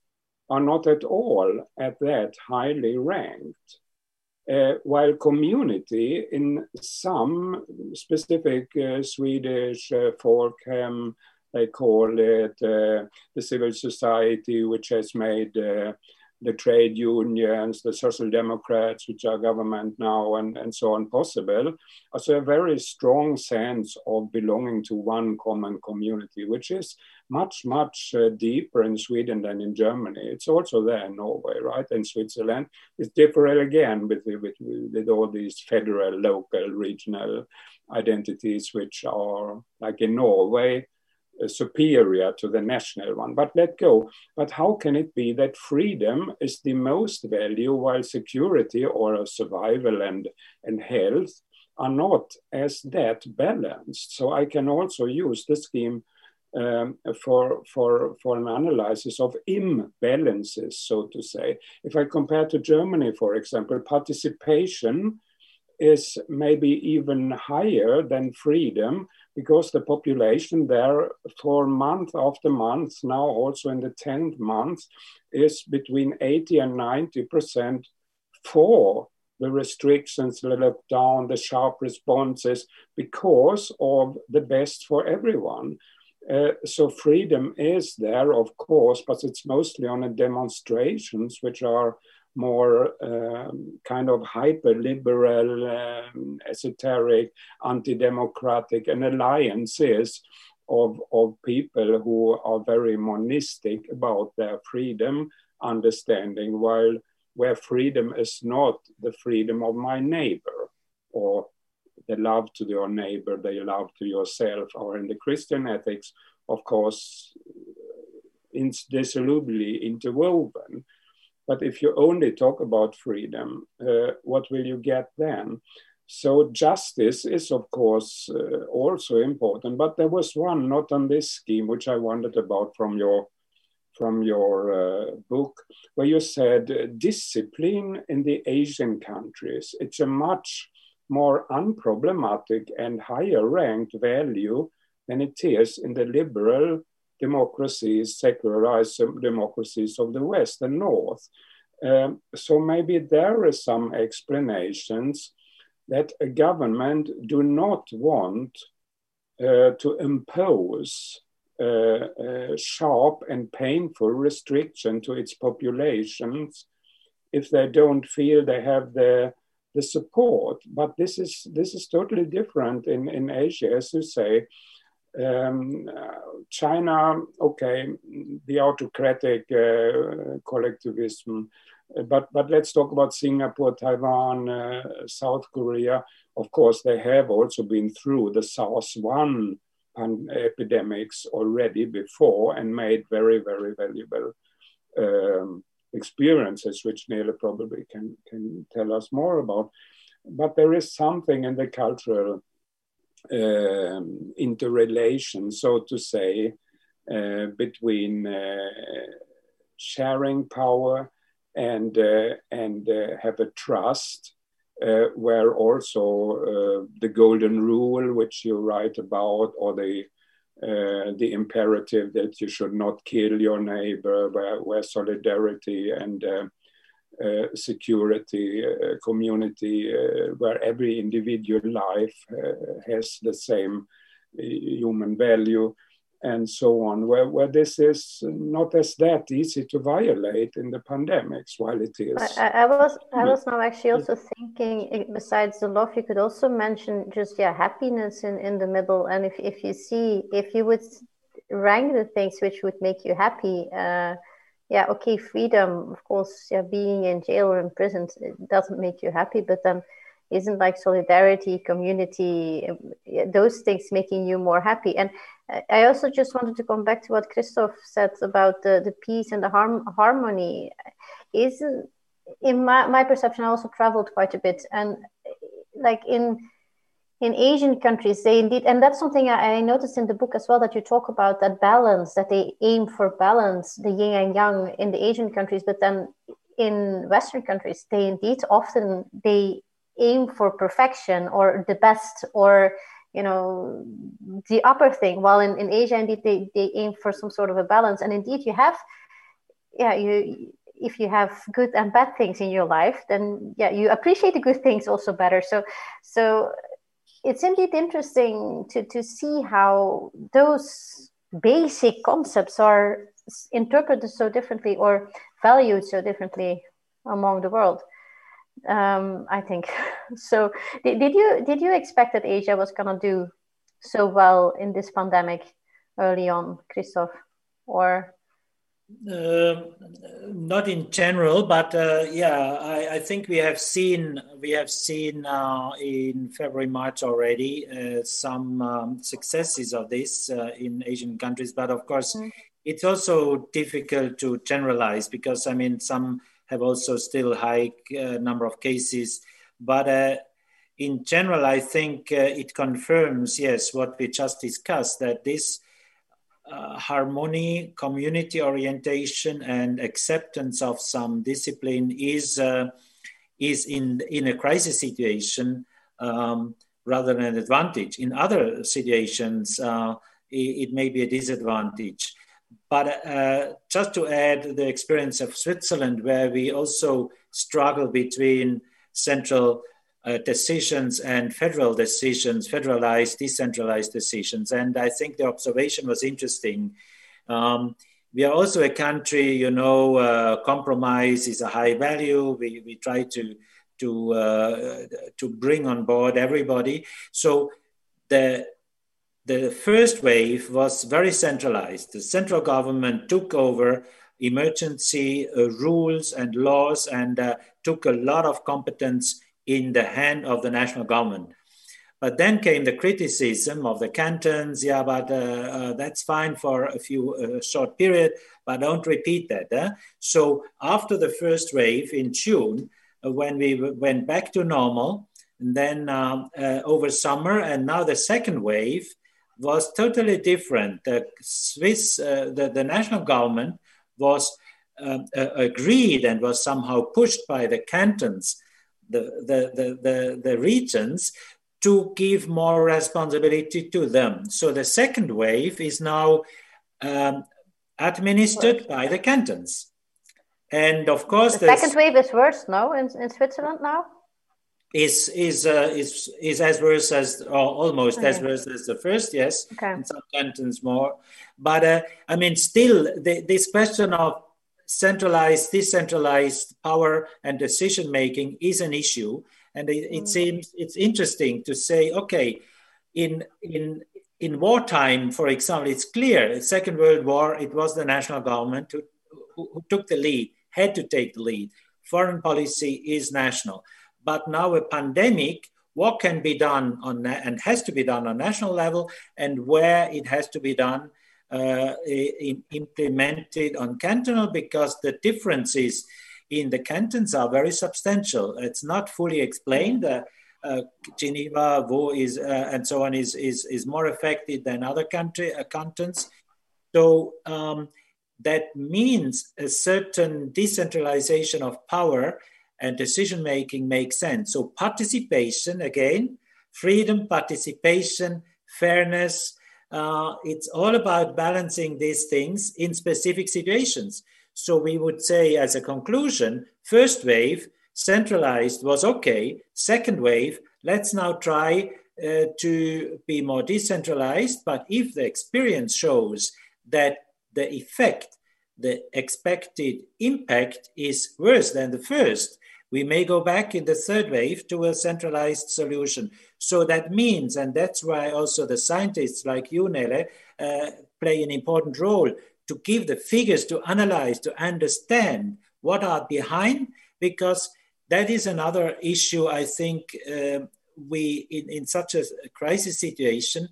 are not at all at that highly ranked. Uh, while community in some specific uh, Swedish uh, they call it, the civil society, which has made the trade unions, the social democrats, which are government now, and, and so on, possible. Also, a very strong sense of belonging to one common community, which is much, much uh, deeper in Sweden than in Germany. It's also there in Norway, right? And Switzerland. It's different again with, with, with all these federal, local, regional identities, which are like in Norway superior to the national one. But let go. But how can it be that freedom is the most value while security or survival and, and health are not as that balanced? So I can also use the scheme um, for, for, for an analysis of imbalances, so to say. If I compare to Germany, for example, participation is maybe even higher than freedom because the population there for month after month, now also in the 10th month, is between 80 and 90% for the restrictions, the lockdown, the sharp responses, because of the best for everyone. Uh, so freedom is there, of course, but it's mostly on demonstrations, which are more um, kind of hyper liberal, um, esoteric, anti democratic, and alliances of, of people who are very monistic about their freedom understanding, while where freedom is not the freedom of my neighbor or the love to your neighbor, the love to yourself, or in the Christian ethics, of course, indissolubly interwoven. But if you only talk about freedom, uh, what will you get then? So justice is, of course, uh, also important. But there was one not on this scheme, which I wondered about from your from your uh, book, where you said uh, discipline in the Asian countries. It's a much more unproblematic and higher ranked value than it is in the liberal democracies, secularized democracies of the West and North. Um, so maybe there are some explanations that a government do not want uh, to impose uh, uh, sharp and painful restriction to its populations if they don't feel they have the the support. But this is this is totally different in, in Asia, as you say. Um, China, okay, the autocratic uh, collectivism, but but let's talk about Singapore, Taiwan, uh, South Korea. Of course, they have also been through the SARS one epidemics already before and made very very valuable um, experiences, which Nele probably can can tell us more about. But there is something in the cultural um, interrelation, so to say, uh, between uh, sharing power and uh, and uh, have a trust. Uh, where also uh, the golden rule, which you write about, or the the imperative that you should not kill your neighbor, where, where solidarity and uh, security uh, community uh, where every individual life has the same human value and so on, where, where this is not as that easy to violate in the pandemics, while it is. I, I was I was now actually also thinking, eh, besides the love, you could also mention just yeah happiness in, in the middle. And if, if you see, if you would rank the things which would make you happy, uh, yeah, okay, freedom, of course, yeah, being in jail or in prison it doesn't make you happy, but then isn't like solidarity, community, um, those things making you more happy. And I also just wanted to come back to what Christoph said about the, the peace and the harm, harmony. isn't in my, my perception, I also traveled quite a bit, and like in in Asian countries, they indeed, and that's something I, I, noticed in the book as well that you talk about that balance, that they aim for balance, the yin and yang in the Asian countries, but then in Western countries, they indeed often they aim for perfection or the best or you know the upper thing. While in, in Asia, indeed, they, they aim for some sort of a balance, and indeed, you have, yeah, you if you have good and bad things in your life then yeah you appreciate the good things also better so so it's indeed interesting to, to see how those basic concepts are interpreted so differently or valued so differently among the world. Um, I think *laughs* so. Did, did you did you expect that Asia was gonna do so well in this pandemic early on, Christoph, or? Uh, not in general, but uh, yeah, I, I, think we have seen we have seen uh, in February March already uh, some um, successes of this uh, in Asian countries. But of course, mm. it's also difficult to generalize because I mean some have also still high uh, number of cases, but in general, I think it confirms yes what we just discussed that this uh, harmony, community orientation, and acceptance of some discipline is uh, is in in a crisis situation um, rather than an advantage. In other situations, uh, it, it, may be a disadvantage. But uh, just to add the experience of Switzerland, where we also struggle between central uh, decisions and federal decisions, federalized, decentralized decisions. And I think the observation was interesting. Um, we are also a country, you know, uh, compromise is a high value. We, we try to, to, uh, to bring on board everybody. So the, the first wave was very centralized. The central government took over emergency uh, rules and laws and uh, took a lot of competence in the hand of the national government. But then came the criticism of the cantons. Yeah, but uh, uh, that's fine for a few uh, short period, but don't repeat that. Eh? So after the first wave in June, uh, when we went back to normal, and then um, uh, over summer, and now the second wave was totally different. The Swiss, uh, the, the national government was um, agreed and was somehow pushed by the cantons the, the, the, the, the regions to give more responsibility to them. So the second wave is now um, administered by the cantons. And of course, the second wave is worse now in, in Switzerland now. Is is uh, is is as worse as or almost okay. as worse as the first? Yes, okay. in some cantons more. But uh, I mean, still, the, this question of centralized, decentralized power and decision making is an issue. And it, it mm. seems it's interesting to say, okay, in in in wartime, for example, it's clear. The Second World War, it was the national government who, who, who took the lead, had to take the lead. Foreign policy is national. But now a pandemic, what can be done on and has to be done on national level, and where it has to be done uh, implemented on cantonal because the differences in the cantons are very substantial. It's not fully explained. Uh, uh, Geneva, Vaud is, uh, and so on is, is, is more affected than other country, uh, cantons. So um, that means a certain decentralization of power and decision making makes sense. So participation, again, freedom, participation, fairness, uh, it's all about balancing these things in specific situations. So we would say, as a conclusion, first wave, centralized was okay. Second wave, let's now try uh, to be more decentralized. But if the experience shows that the effect, the expected impact is worse than the first, we may go back in the third wave to a centralized solution. So that means, and that's why also the scientists like you, Nele, uh, play an important role to give the figures, to analyze, to understand what are behind, because that is another issue I think uh, we, in, in such a crisis situation,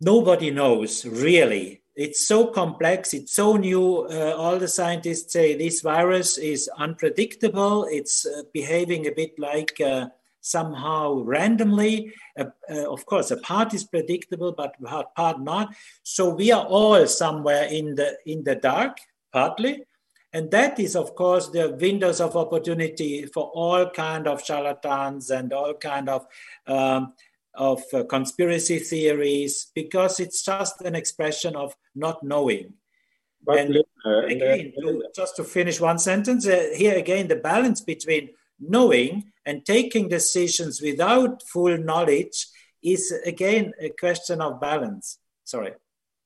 nobody knows really it's so complex it's so new uh, all the scientists say this virus is unpredictable it's uh, behaving a bit like uh, somehow randomly. Uh, uh, of course a part is predictable but part not. So we are all somewhere in the in the dark partly. And that is of course the windows of opportunity for all kind of charlatans and all kind of um, of uh, conspiracy theories because it's just an expression of not knowing. But and uh, again, to, just to finish one sentence, uh, here again, the balance between knowing and taking decisions without full knowledge is again a question of balance. Sorry.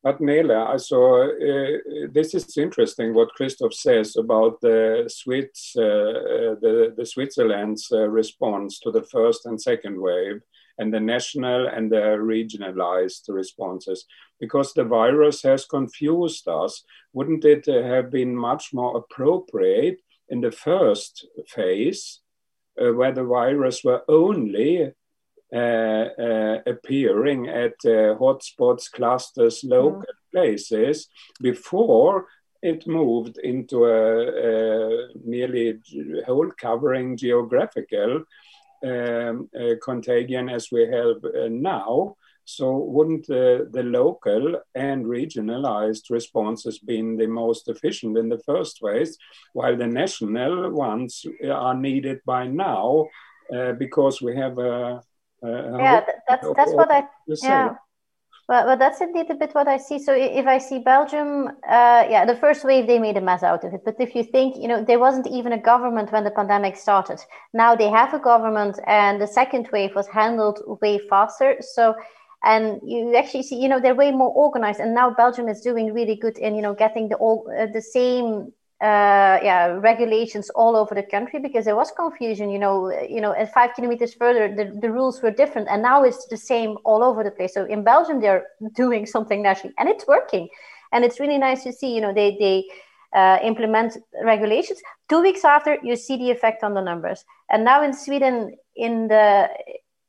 but Nele, I saw uh, this is interesting what Christoph says about the Swiss, uh, the, the Switzerland's uh, response to the first and second wave, and the national and the regionalized responses, because the virus has confused us. Wouldn't it have been much more appropriate in the first phase, uh, where the virus were only uh, uh, appearing at uh, hotspots, clusters, local mm. places before it moved into a, a nearly whole covering geographical um, contagion as we have now. So wouldn't the, the local and regionalized responses been the most efficient in the first place, while the national ones are needed by now uh, because we have a, uh, yeah, that's that's what I yeah. Well, well, that's indeed a bit what I see. So if I see Belgium, uh, yeah, the first wave they made a mess out of it. But if you think, you know, there wasn't even a government when the pandemic started. Now they have a government, and the second wave was handled way faster. So, and you actually see, you know, they're way more organized. And now Belgium is doing really good in, you know, getting the all uh, the same uh, yeah regulations all over the country because there was confusion you know you know at five kilometers further the, the rules were different and now it's the same all over the place. So in belgium they're doing something nationally and it's working. And it's really nice to see you know they they uh, implement regulations. Two weeks after you see the effect on the numbers. And now in sweden in the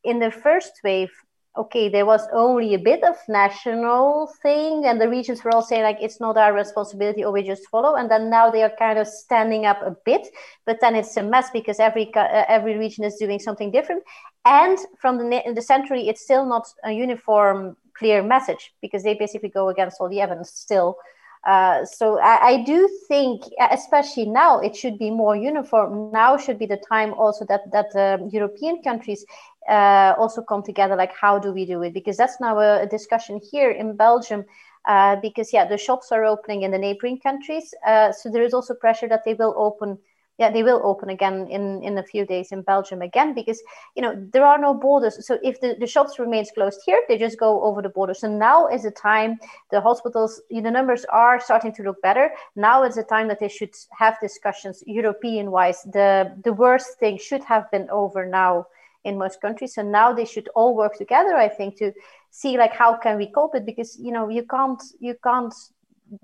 in the first wave okay, there was only a bit of national thing, and the regions were all saying like it's not our responsibility, or we just follow. And then now they are kind of standing up a bit, but then it's a mess because every uh, every region is doing something different. And from the in the century, it's still not a uniform, clear message because they basically go against all the evidence still. Uh, so I, I, do think, especially now, it should be more uniform. Now should be the time also that that European countries uh, also come together. Like, how do we do it? Because that's now a, a discussion here in Belgium. Uh, because yeah, the shops are opening in the neighboring countries, uh, so there is also pressure that they will open yeah, they will open again in, in a few days in Belgium again because you know there are no borders. So if the, the shops remains closed here, they just go over the border. So now is the time the hospitals, the numbers are starting to look better. Now is the time that they should have discussions European wise. The the worst thing should have been over now in most countries. So now they should all work together, I think, to see like how can we cope it because you know you can't you can't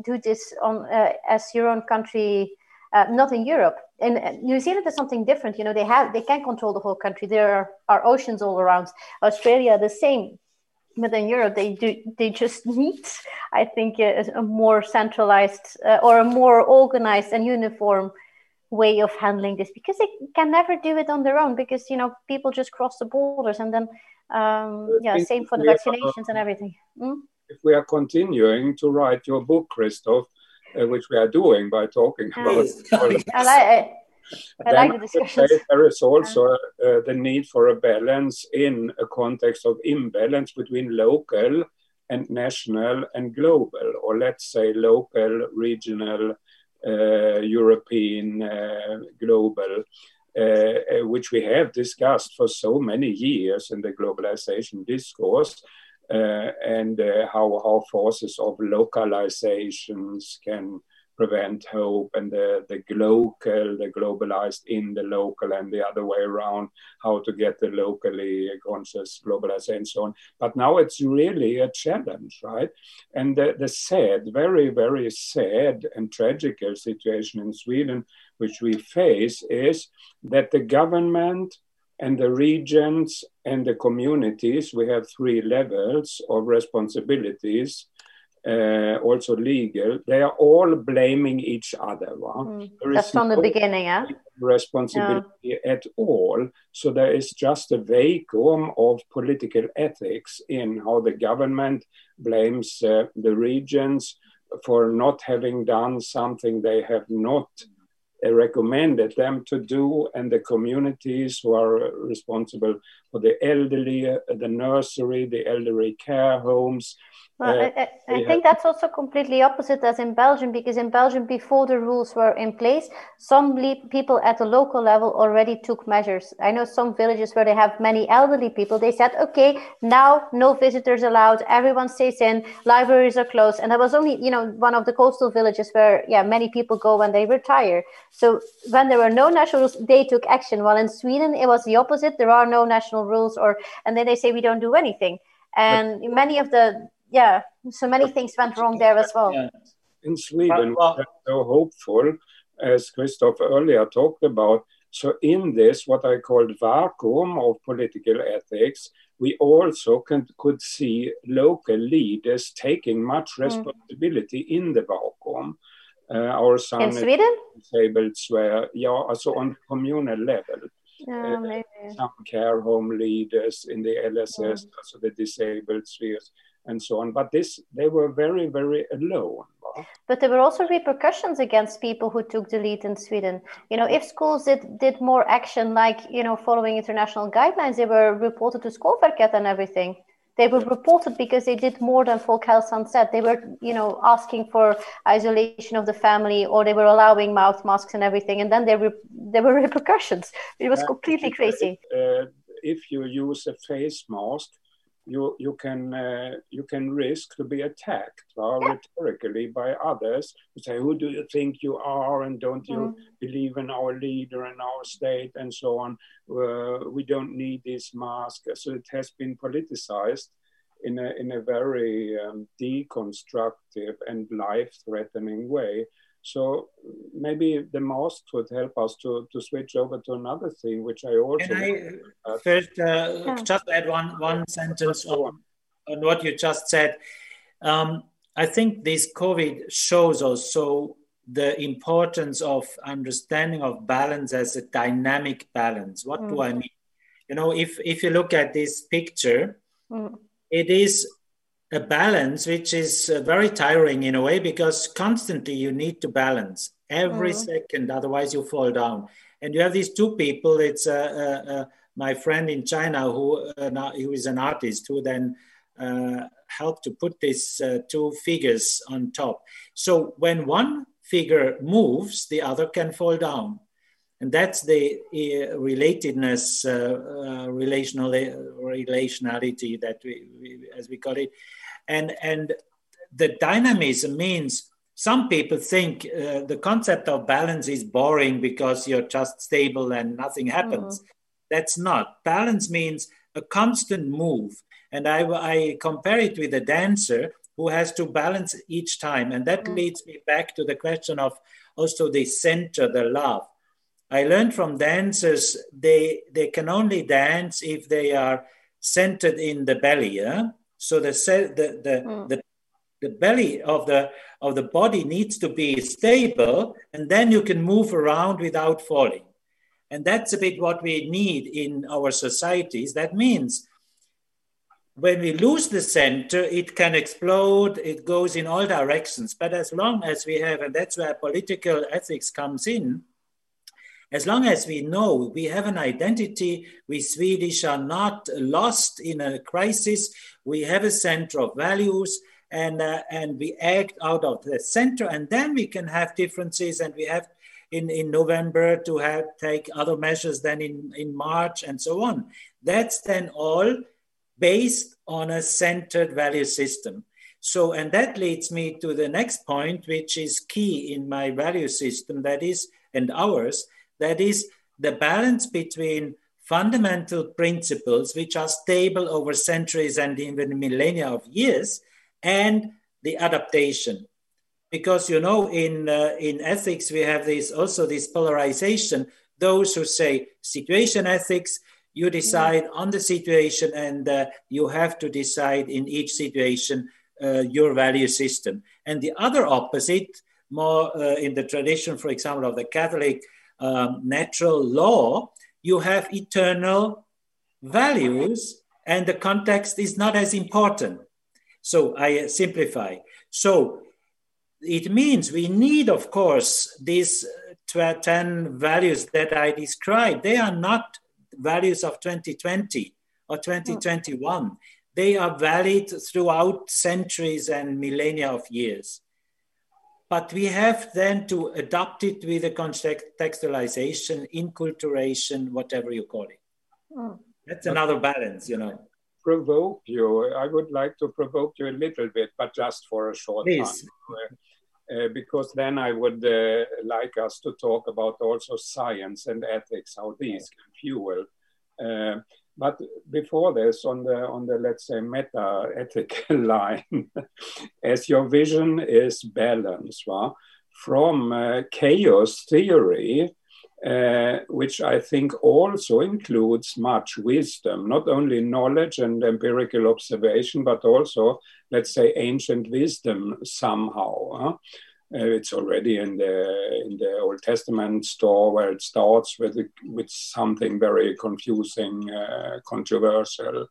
do this on uh, as your own country uh, not in Europe. In uh, New Zealand is something different. You know, they have they can control the whole country. There are, are oceans all around. Australia the same, but in Europe they do they just *laughs* need, I think, a, a more centralized uh, or a more organized and uniform way of handling this because they can never do it on their own because you know people just cross the borders and then um, yeah same for the vaccinations and everything. Mm? If we are continuing to write your book, Christoph, uh, which we are doing by talking about. *laughs* I like I like the discussions. There is also uh, the need for a balance in a context of imbalance between local and national and global, or let's say local, regional, uh, European, uh, global. Uh, which we have discussed for so many years in the globalization discourse, uh, and uh, how, how forces of localizations can prevent hope and the, the local, the globalized in the local and the other way around, how to get the locally conscious globalized and so on. But now it's really a challenge, right? And the, the sad, very, very sad and tragical situation in Sweden, which we face, is that the government and the regions and the communities, we have three levels of responsibilities, uh, also legal, they are all blaming each other. Mm. That's from no the beginning, yeah? Responsibility yeah. at all. So there is just a vacuum of political ethics in how the government blames uh, the regions for not having done something they have not recommended them to do, and the communities who are responsible for the elderly, uh, the nursery, the elderly care homes, well, uh, I, I, I think that's also completely opposite as in Belgium, because in Belgium, before the rules were in place, some le- people at the local level already took measures. I know some villages where they have many elderly people, they said, okay, now no visitors allowed, everyone stays in, libraries are closed. And that was only, you know, one of the coastal villages where, yeah, many people go when they retire. So when there were no national rules, they took action. While in Sweden, it was the opposite. There are no national rules, or and then they say we don't do anything. And many of the yeah, so many things went wrong there as well. Yeah. In Sweden, well, we're so hopeful, as Christoph earlier talked about. So, in this, what I called vacuum of political ethics, we also can, could see local leaders taking much hmm. responsibility mm. in the vacuum. Uh, our son in Sweden? disabled swear, yeah, also on communal level. Yeah, uh, some care home leaders in the LSS, mm. also the disabled spheres and so on. But this, they were very, very alone. But there were also repercussions against people who took the lead in Sweden. You know, if schools did, did more action, like, you know, following international guidelines, they were reported to Skolverket and everything. They were reported because they did more than Folkhälsan said. They were, you know, asking for isolation of the family, or they were allowing mouth masks and everything. And then there were there were *laughs* repercussions. It was completely crazy. Uh, if you use a face mask, you you can uh, you can risk to be attacked uh, rhetorically by others who say who do you think you are and don't you mm. believe in our leader and our state and so on? Uh, we don't need this mask. So it has been politicized in a in a very um, deconstructive and life threatening way so maybe the mask would help us to, to switch over to another thing, which I also. Can I first uh, just add one one sentence on, on what you just said? Um, I think this COVID shows also the importance of understanding of balance as a dynamic balance. What mm. do I mean? You know, if if you look at this picture, mm. it is a balance which is uh, very tiring in a way because constantly you need to balance every mm. second otherwise you fall down. And you have these two people it's uh, uh, uh my friend in china who uh, who is an artist who then uh, helped to put these two figures on top. So when one figure moves the other can fall down and that's the relatedness relational relationality that we, we, as we call it and and the dynamism means some people think uh, the concept of balance is boring because you're just stable and nothing happens. Mm-hmm. That's not. Balance means a constant move. And I, I, compare it with a dancer who has to balance each time. And that mm-hmm. leads me back to the question of also the center, the love. I learned from dancers they, they can only dance if they are centered in the belly. Yeah? So the the the, mm. the the belly of the of the body needs to be stable, and then you can move around without falling. And that's a bit what we need in our societies. That means when we lose the center, it can explode, it goes in all directions. But as long as we have, and that's where political ethics comes in, as long as we know we have an identity, we Swedish are not lost in a crisis, we have a center of values, and, uh, and we act out of the center, and then we can have differences, and we have in, in November to have take other measures than in, in March, and so on. That's then all based on a centered value system. So, and that leads me to the next point, which is key in my value system, that is, and ours, that is the balance between fundamental principles, which are stable over centuries and even millennia of years, and the adaptation. Because you know, in uh, in ethics, we have this also this polarization. Those who say situation ethics, you decide mm. on the situation, and uh, you have to decide in each situation uh, your value system. And the other opposite, more uh, in the tradition, for example, of the Catholic um, natural law, you have eternal values, and the context is not as important. So I simplify. So it means we need, of course, these 10 values that I described. They are not values of 2020. or 2021. They are valid throughout centuries and millennia of years. But we have then to adapt it with a contextualization, inculturation, whatever you call it. Mm. That's another balance, you know. Provoke you. I would like to provoke you a little bit, but just for a short Please. time. Uh, because then I would uh, like us to talk about also science and ethics, how these can fuel. Uh, but before this, on the on the let's say meta ethical *laughs* line, as your vision is balance, well, from uh, chaos theory, uh, which I think also includes much wisdom, not only knowledge and empirical observation, but also, let's say, ancient wisdom somehow. Huh? Uh, it's already in the in the Old Testament store where it starts with with something very confusing, uh, controversial,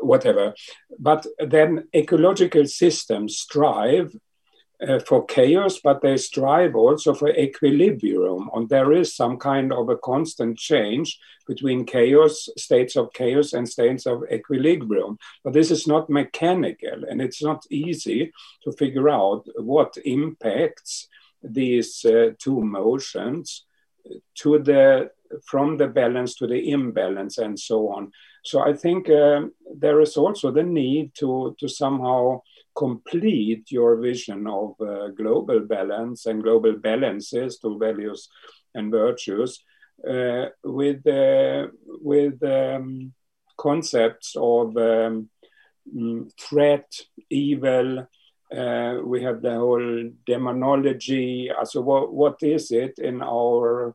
whatever. But then ecological systems strive uh, for chaos, but they strive also for equilibrium. And there is some kind of a constant change between chaos, states of chaos, and states of equilibrium. But this is not mechanical, and it's not easy to figure out what impacts these uh, two motions to the from the balance to the imbalance and so on. So I think uh, there is also the need to to somehow complete your vision of uh, global balance and global balances to values and virtues uh, with uh, with um, concepts of um, mm, threat, evil. Uh, we have the whole demonology. So, what, what is it in our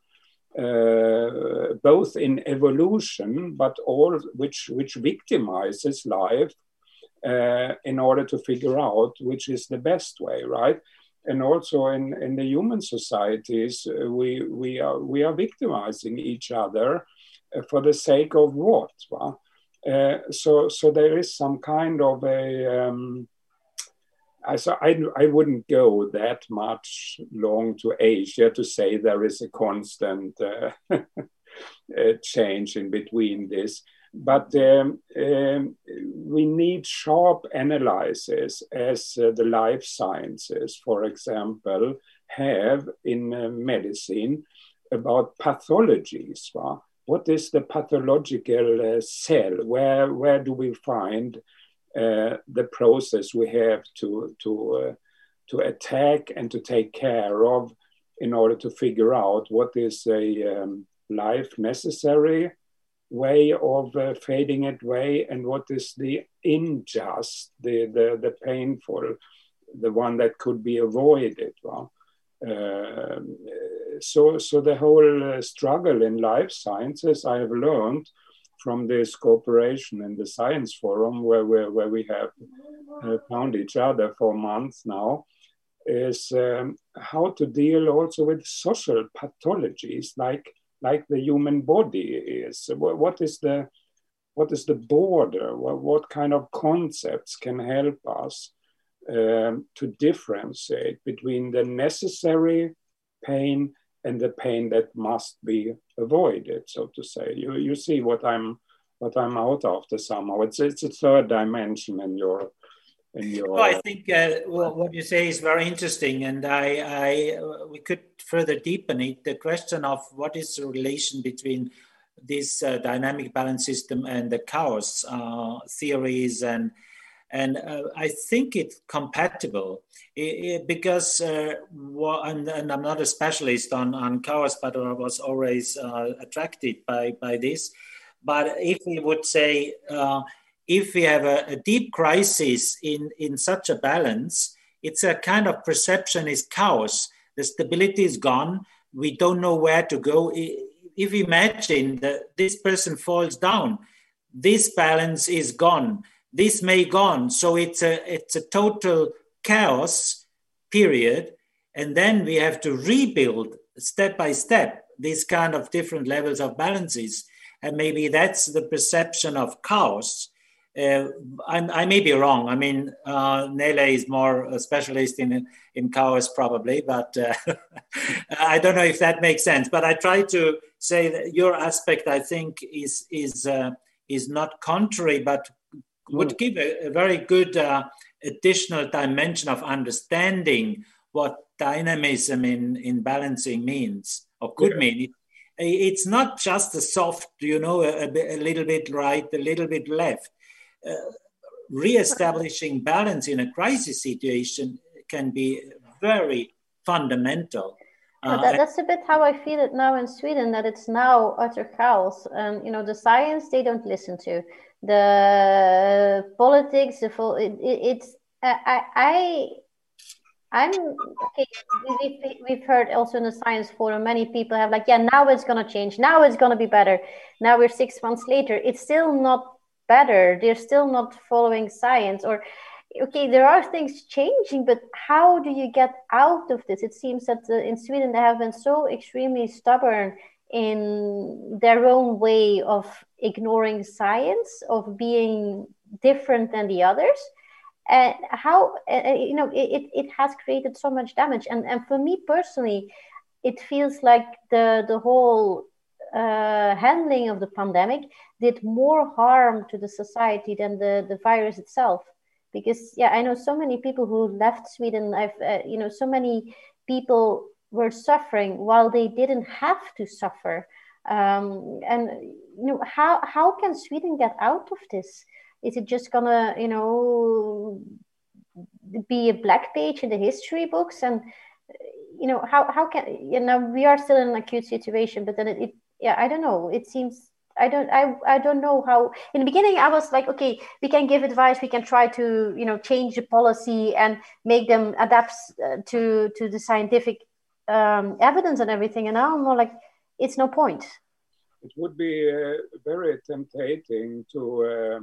uh, both in evolution, but all which which victimizes life uh, in order to figure out which is the best way, right? And also in, in the human societies, uh, we, we, are, we are victimizing each other uh, for the sake of what? Well, uh, so, so there is some kind of a. Um, I, so I, I wouldn't go that much long to Asia to say there is a constant uh, *laughs* change in between this but um, um, we need sharp analysis as uh, the life sciences, for example, have in uh, medicine about pathologies. What is the pathological uh, cell? Where, where do we find uh, the process we have to, to, uh, to attack and to take care of in order to figure out what is a um, life necessary way of uh, fading away and what is the unjust, the, the, the painful, the one that could be avoided. Well, uh, so, so the whole uh, struggle in life sciences, I have learned from this cooperation in the Science Forum, where, where, where we have uh, found each other for months now, is um, how to deal also with social pathologies like like the human body is. What is the what is the border? What, what kind of concepts can help us um, to differentiate between the necessary pain and the pain that must be avoided, so to say? You you see what I'm what I'm out after somehow. It's it's a third dimension in your your... Well, I think uh, what you say is very interesting, and I, I we could further deepen it. The question of what is the relation between this uh, dynamic balance system and the chaos uh, theories, and and uh, I think it's compatible it, it, because uh, and, and, I'm not a specialist on on chaos, but I was always attracted by by this. But if we would say if we have a, a, deep crisis in, in such a balance, it's a kind of perception is chaos. The stability is gone. We don't know where to go. If we imagine that this person falls down, this balance is gone. This may gone. So it's a it's a total chaos period. And then we have to rebuild step by step these kind of different levels of balances. And maybe that's the perception of chaos uh, I, may be wrong. I mean, uh, Nele is more a specialist in in chaos probably, but uh, *laughs* I don't know if that makes sense. But I try to say that your aspect, I think, is is uh, is not contrary, but would mm. give a, a, very good uh, additional dimension of understanding what dynamism in, in balancing means or could yeah. mean. It, it's not just a soft, you know, a, a, little bit right, a little bit left. Uh, re-establishing balance in a crisis situation can be very fundamental. Uh, that, that's a bit how I feel it now in Sweden. That it's now utter chaos, and you know the science they don't listen to, the politics, the full. It, it, it's I I I'm okay. We've, we've heard also in the science forum, many people have like, yeah, now it's going to change. Now it's going to be better. Now we're six months later. It's still not better. They're still not following science. Or, okay, there are things changing, but how do you get out of this? It seems that uh, in Sweden they have been so extremely stubborn in their own way of ignoring science, of being different than the others and how uh, you know it, it has created so much damage and and for me personally it feels like the the whole uh, handling of the pandemic did more harm to the society than the the virus itself. Because yeah i know so many people who left sweden. I've uh, you know so many people were suffering while they didn't have to suffer. Um, and you know how how can sweden get out of this? Is it just gonna you know be a black page in the history books? And you know how, how can you know we are still in an acute situation but then it, it yeah i don't know. It seems I don't I, I don't know how in the beginning I was like okay we can give advice we can try to you know change the policy and make them adapt uh, to to the scientific um, evidence and everything. And now I'm more like it's no point. It would be uh, very tempting to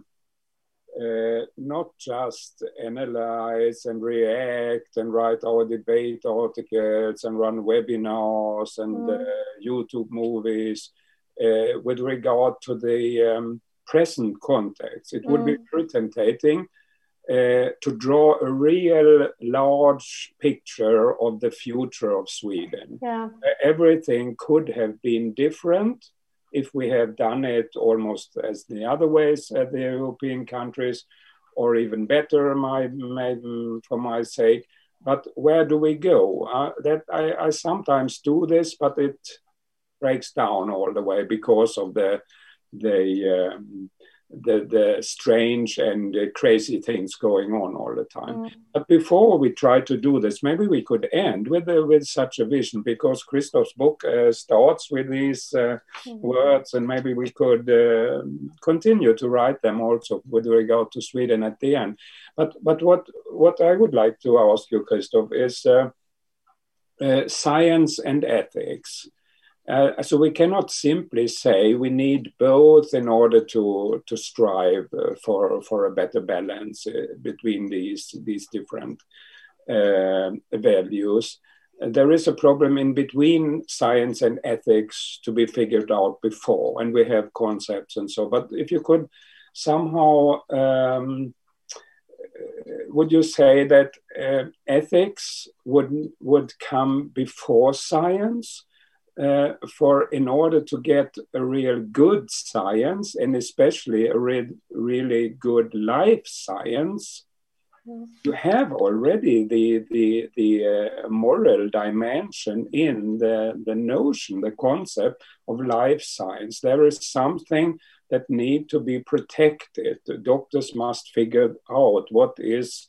uh, uh, not just analyze and react and write our debate articles and run webinars and mm. uh, YouTube movies uh, with regard to the um, present context. It would mm. be very tempting uh, to draw a real large picture of the future of Sweden. Yeah. everything could have been different if we have done it almost as the other ways at the European countries, or even better, my, my, for my sake. But where do we go? Uh, that I, I sometimes do this, but it breaks down all the way because of the the um, the, the strange and uh, crazy things going on all the time. Mm. But before we try to do this, maybe we could end with uh, with such a vision because Christoph's book uh, starts with these uh, mm. words, and maybe we could uh, continue to write them also with regard to Sweden at the end. But but what what I would like to ask you, Christoph, is uh, science and ethics. Uh, so we cannot simply say we need both in order to to strive uh, for for a better balance uh, between these these different uh, values. There is a problem in between science and ethics to be figured out before, and we have concepts and so. But if you could somehow um, would you say that uh, ethics would would come before science? Uh, for in order to get a real good science and especially a re really good life science you have already the the the uh, moral dimension in the the notion the concept of life science. There is something that need to be protected. The doctors must figure out what is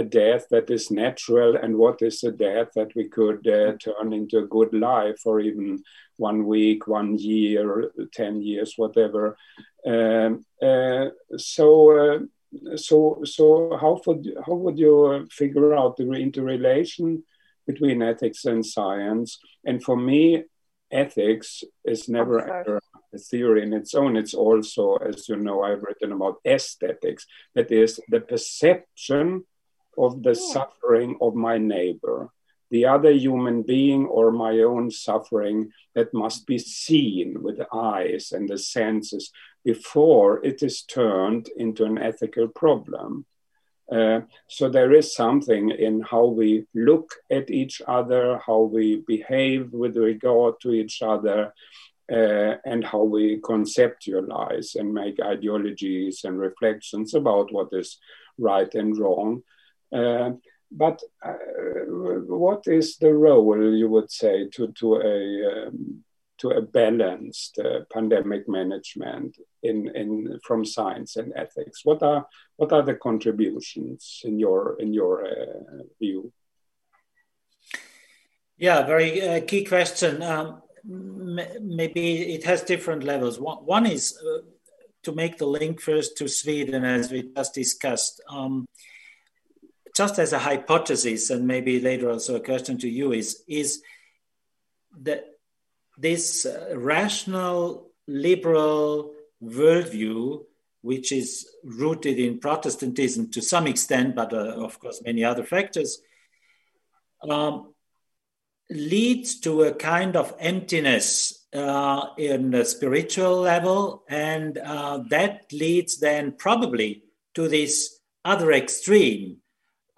a death that is natural and what is a death that we could uh, turn into a good life or even one week, one year, 10 years, whatever. Um, uh, so, uh, so, so how, would, how would you figure out the interrelation between ethics and science? And for me, ethics is never a theory in its own. It's also, as you know, I've written about aesthetics, that is the perception of the yeah. suffering of my neighbor, the other human being or my own suffering that must be seen with the eyes and the senses before it is turned into an ethical problem. Uh, so there is something in how we look at each other, how we behave with regard to each other, uh, and how we conceptualize and make ideologies and reflections about what is right and wrong. Uh, but uh, what is the role, you would say, to, to a um, to a balanced uh, pandemic management in, in from science and ethics? What are what are the contributions in your in your uh, view? Yeah, very uh, key question. Um, maybe it has different levels. One, one is uh, to make the link first to Sweden, as we just discussed. Um, just as a hypothesis, and maybe later also a question to you, is is that this uh, rational liberal worldview, which is rooted in Protestantism to some extent, but uh, of course many other factors, um, leads to a kind of emptiness uh, in the spiritual level, and uh, that leads then probably to this other extreme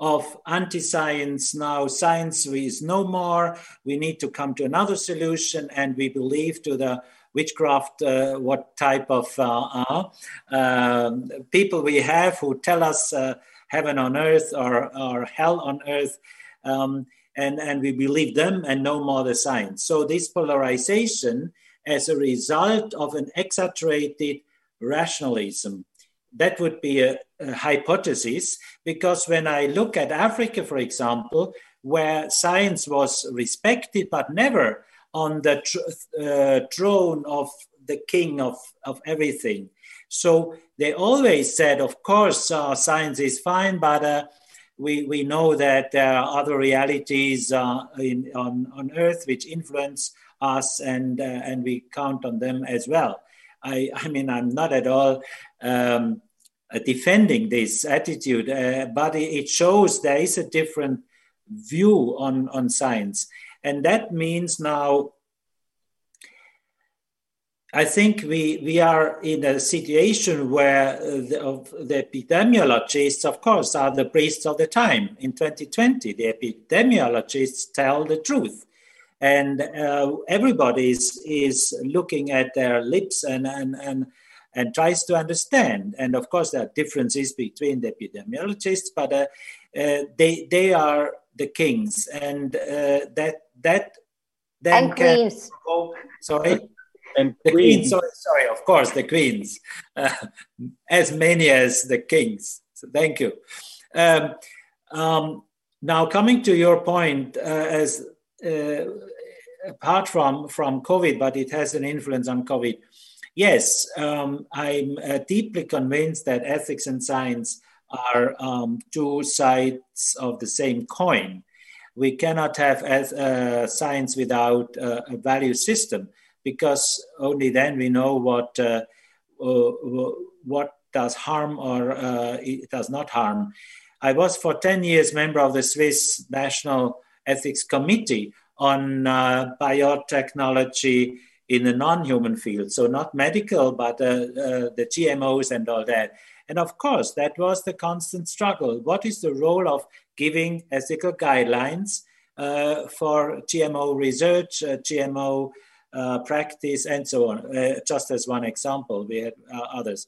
of anti-science. Now science is no more. We need to come to another solution and we believe to the witchcraft uh, what type of uh, uh, people we have who tell us uh, heaven on earth or, or hell on earth um, and, and we believe them and no more the science. So this polarization as a result of an exaggerated rationalism that would be a, a, hypothesis because when I look at Africa, for example, where science was respected but never on the tr- uh, throne of the king of, of everything. So they always said, of course, uh, science is fine, but uh, we, we know that there are other realities uh, in, on, on earth which influence us and, uh, and we count on them as well. I, I mean, I'm not at all um, uh, defending this attitude, uh, but it shows there is a different view on, on science. And that means now, I think we, we are in a situation where the, the epidemiologists, of course, are the priests of the time. In 2020, the epidemiologists tell the truth and uh, everybody is, is looking at their lips and, and, and, and tries to understand. And of course, there are differences between the epidemiologists, but uh, uh, they, they are the kings. And uh, that, that then and can, queens. Oh, sorry? And the queens. queens, sorry, sorry, of course, the queens, uh, *laughs* as many as the kings. So thank you. Um, um, now, coming to your point, uh, as uh, apart from, from COVID, but it has an influence on COVID. Yes, um, I'm uh, deeply convinced that ethics and science are um, two sides of the same coin. We cannot have as, uh, science without uh, a value system because only then we know what uh, what does harm or uh, it does not harm. I was for 10 years member of the Swiss National Ethics Committee, on uh, biotechnology in the non-human field, so not medical, but uh, uh, the GMOs and all that. And of course, that was the constant struggle. What is the role of giving ethical guidelines uh, for GMO research, uh, GMO uh, practice, and so on? just as one example, we had others.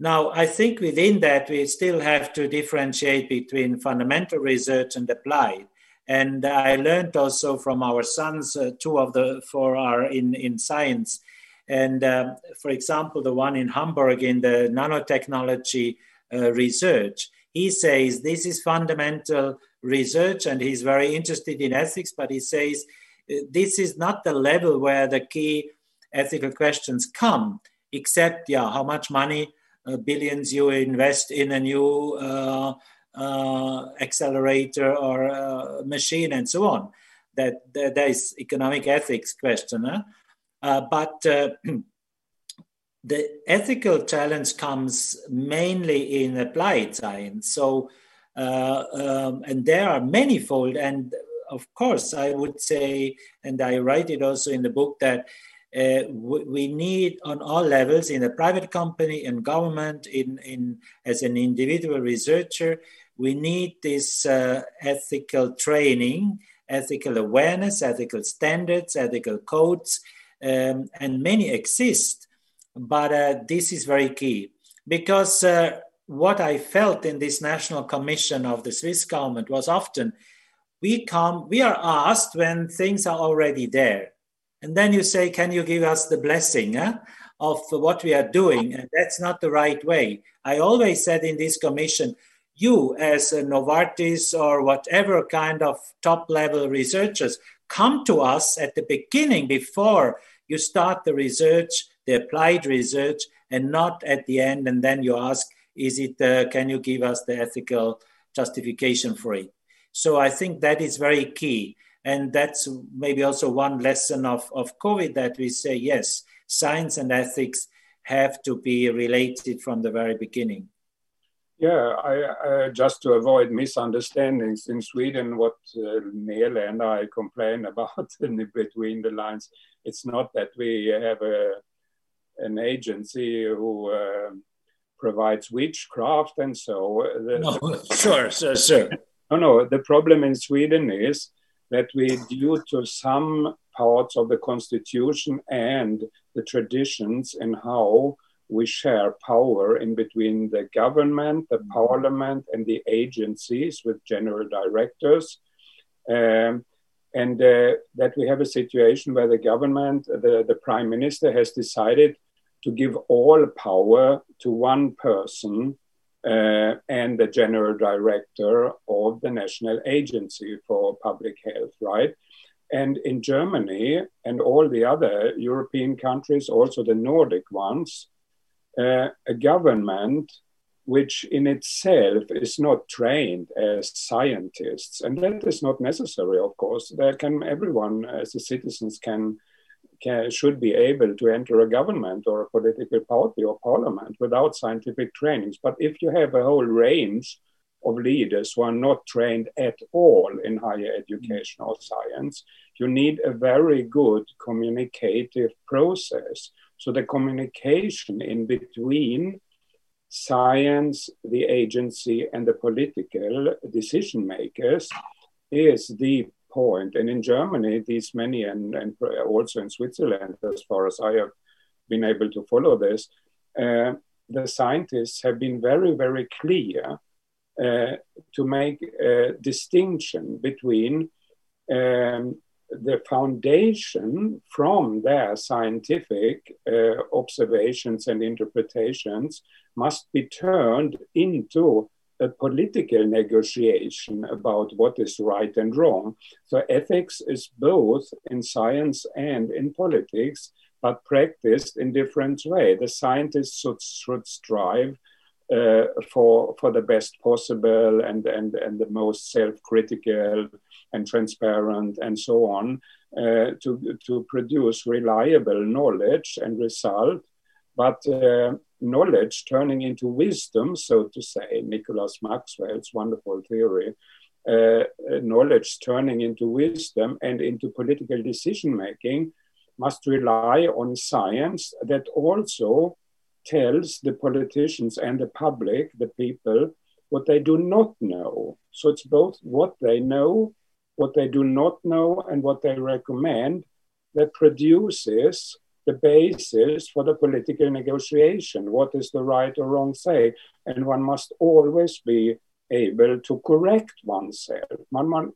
Now, I think within that, we still have to differentiate between fundamental research and applied. And I learned also from our sons, uh, two of the four are in, in science. And um, for example, the one in Hamburg in the nanotechnology uh, research, he says this is fundamental research and he's very interested in ethics, but he says uh, this is not the level where the key ethical questions come, except, yeah, how much money, uh, billions you invest in a new uh, uh, accelerator or uh, machine and so on. That, that there is economic ethics question, huh? uh, but uh, *clears throat* the ethical challenge comes mainly in applied science. So, uh, um, and there are manifold, and of course, I would say, and I write it also in the book that uh, we need on all levels in a private company in government in, in as an individual researcher we need this uh, ethical training ethical awareness ethical standards ethical codes um, and many exist. But uh, this is very key because uh, what I felt in this national commission of the Swiss government was often we come, we are asked when things are already there. And then you say, Can you give us the blessing eh, of what we are doing? And that's not the right way. I always said in this commission, you as a Novartis or whatever kind of top level researchers come to us at the beginning before you start the research, the applied research, and not at the end. And then you ask, is it, uh, can you give us the ethical justification for it? So I think that is very key. And that's maybe also one lesson of, of COVID that we say, yes, science and ethics have to be related from the very beginning. Yeah, I, I, just to avoid misunderstandings in Sweden, what uh, Nele and I complain *laughs* about in between the lines, it's not that we have a, an agency who uh, provides witchcraft and so. The, no, *laughs* sure, sure, sure. No, no. The problem in Sweden is that we, due to some parts of the constitution and the traditions and how we share power in between the government, the parliament, and the agencies with general directors. Um, and uh, that we have a situation where the government, the, the prime minister, has decided to give all power to one person uh, and the general director of the National Agency for Public Health, right? And in Germany and all the other European countries, also the Nordic ones, uh, a government which in itself is not trained as scientists, and that is not necessary, of course. There can everyone, as the citizens, can can, should be able to enter a government or a political party or parliament without scientific trainings. But if you have a whole range of leaders who are not trained at all in higher education or science, you need a very good communicative process. So the communication in between science, the agency, and the political decision makers is the point. And in Germany, these many, and, and also in Switzerland, as far as I have been able to follow this, uh, the scientists have been very, very clear uh, to make a distinction between um, the foundation from their scientific uh, observations and interpretations must be turned into a political negotiation about what is right and wrong. So ethics is both in science and in politics, but practiced in different way. The scientists should, should strive uh, for for the best possible and and and the most self-critical and transparent and so on uh, to to produce reliable knowledge and result but uh, knowledge turning into wisdom, so to say, Nicholas Maxwell's wonderful theory, uh, knowledge turning into wisdom and into political decision making must rely on science that also tells the politicians and the public, the people, what they do not know. So it's both what they know, what they do not know, and what they recommend that produces the basis for the political negotiation. What is the right or wrong say? And one must always be able to correct oneself. One, one,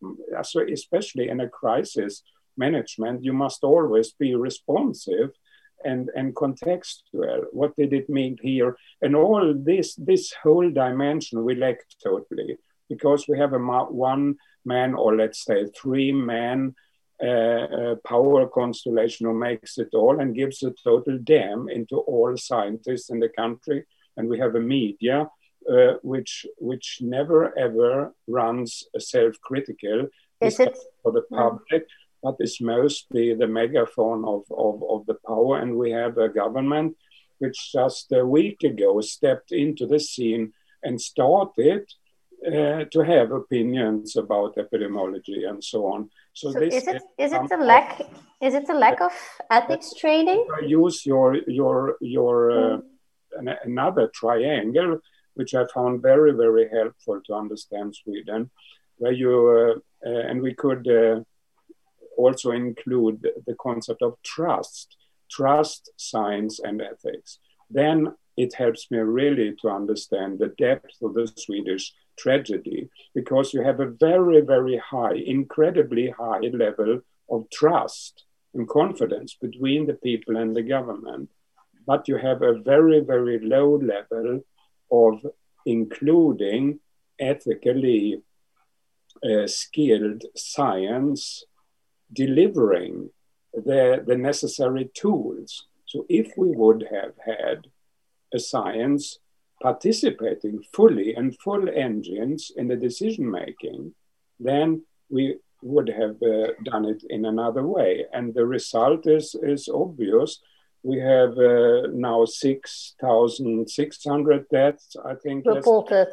especially in a crisis management, you must always be responsive and, and contextual. What did it mean here? And all this, this whole dimension we lack totally because we have a one man or let's say three man uh, power constellation who makes it all and gives a total dam into all scientists in the country. And we have a media uh, which which never ever runs a self-critical for the public, but is mostly the megaphone of, of, of the power. And we have a government which just a week ago stepped into the scene and started uh, to have opinions about epidemiology and so on. So, so is it is it a lack is it a lack of ethics training? Use your your your uh, mm. another triangle, which I found very very helpful to understand Sweden, where you uh, uh and we could. Uh, also include the concept of trust, trust, science, and ethics. Then it helps me really to understand the depth of the Swedish tragedy because you have a very, very high, incredibly high level of trust and confidence between the people and the government. But you have a very, very low level of including ethically uh, skilled science delivering the, the necessary tools. So, if we would have had a science participating fully and full engines in the decision making, then we would have uh, done it in another way. And the result is, is obvious. We have uh, now 6,600 deaths, I think. Reported.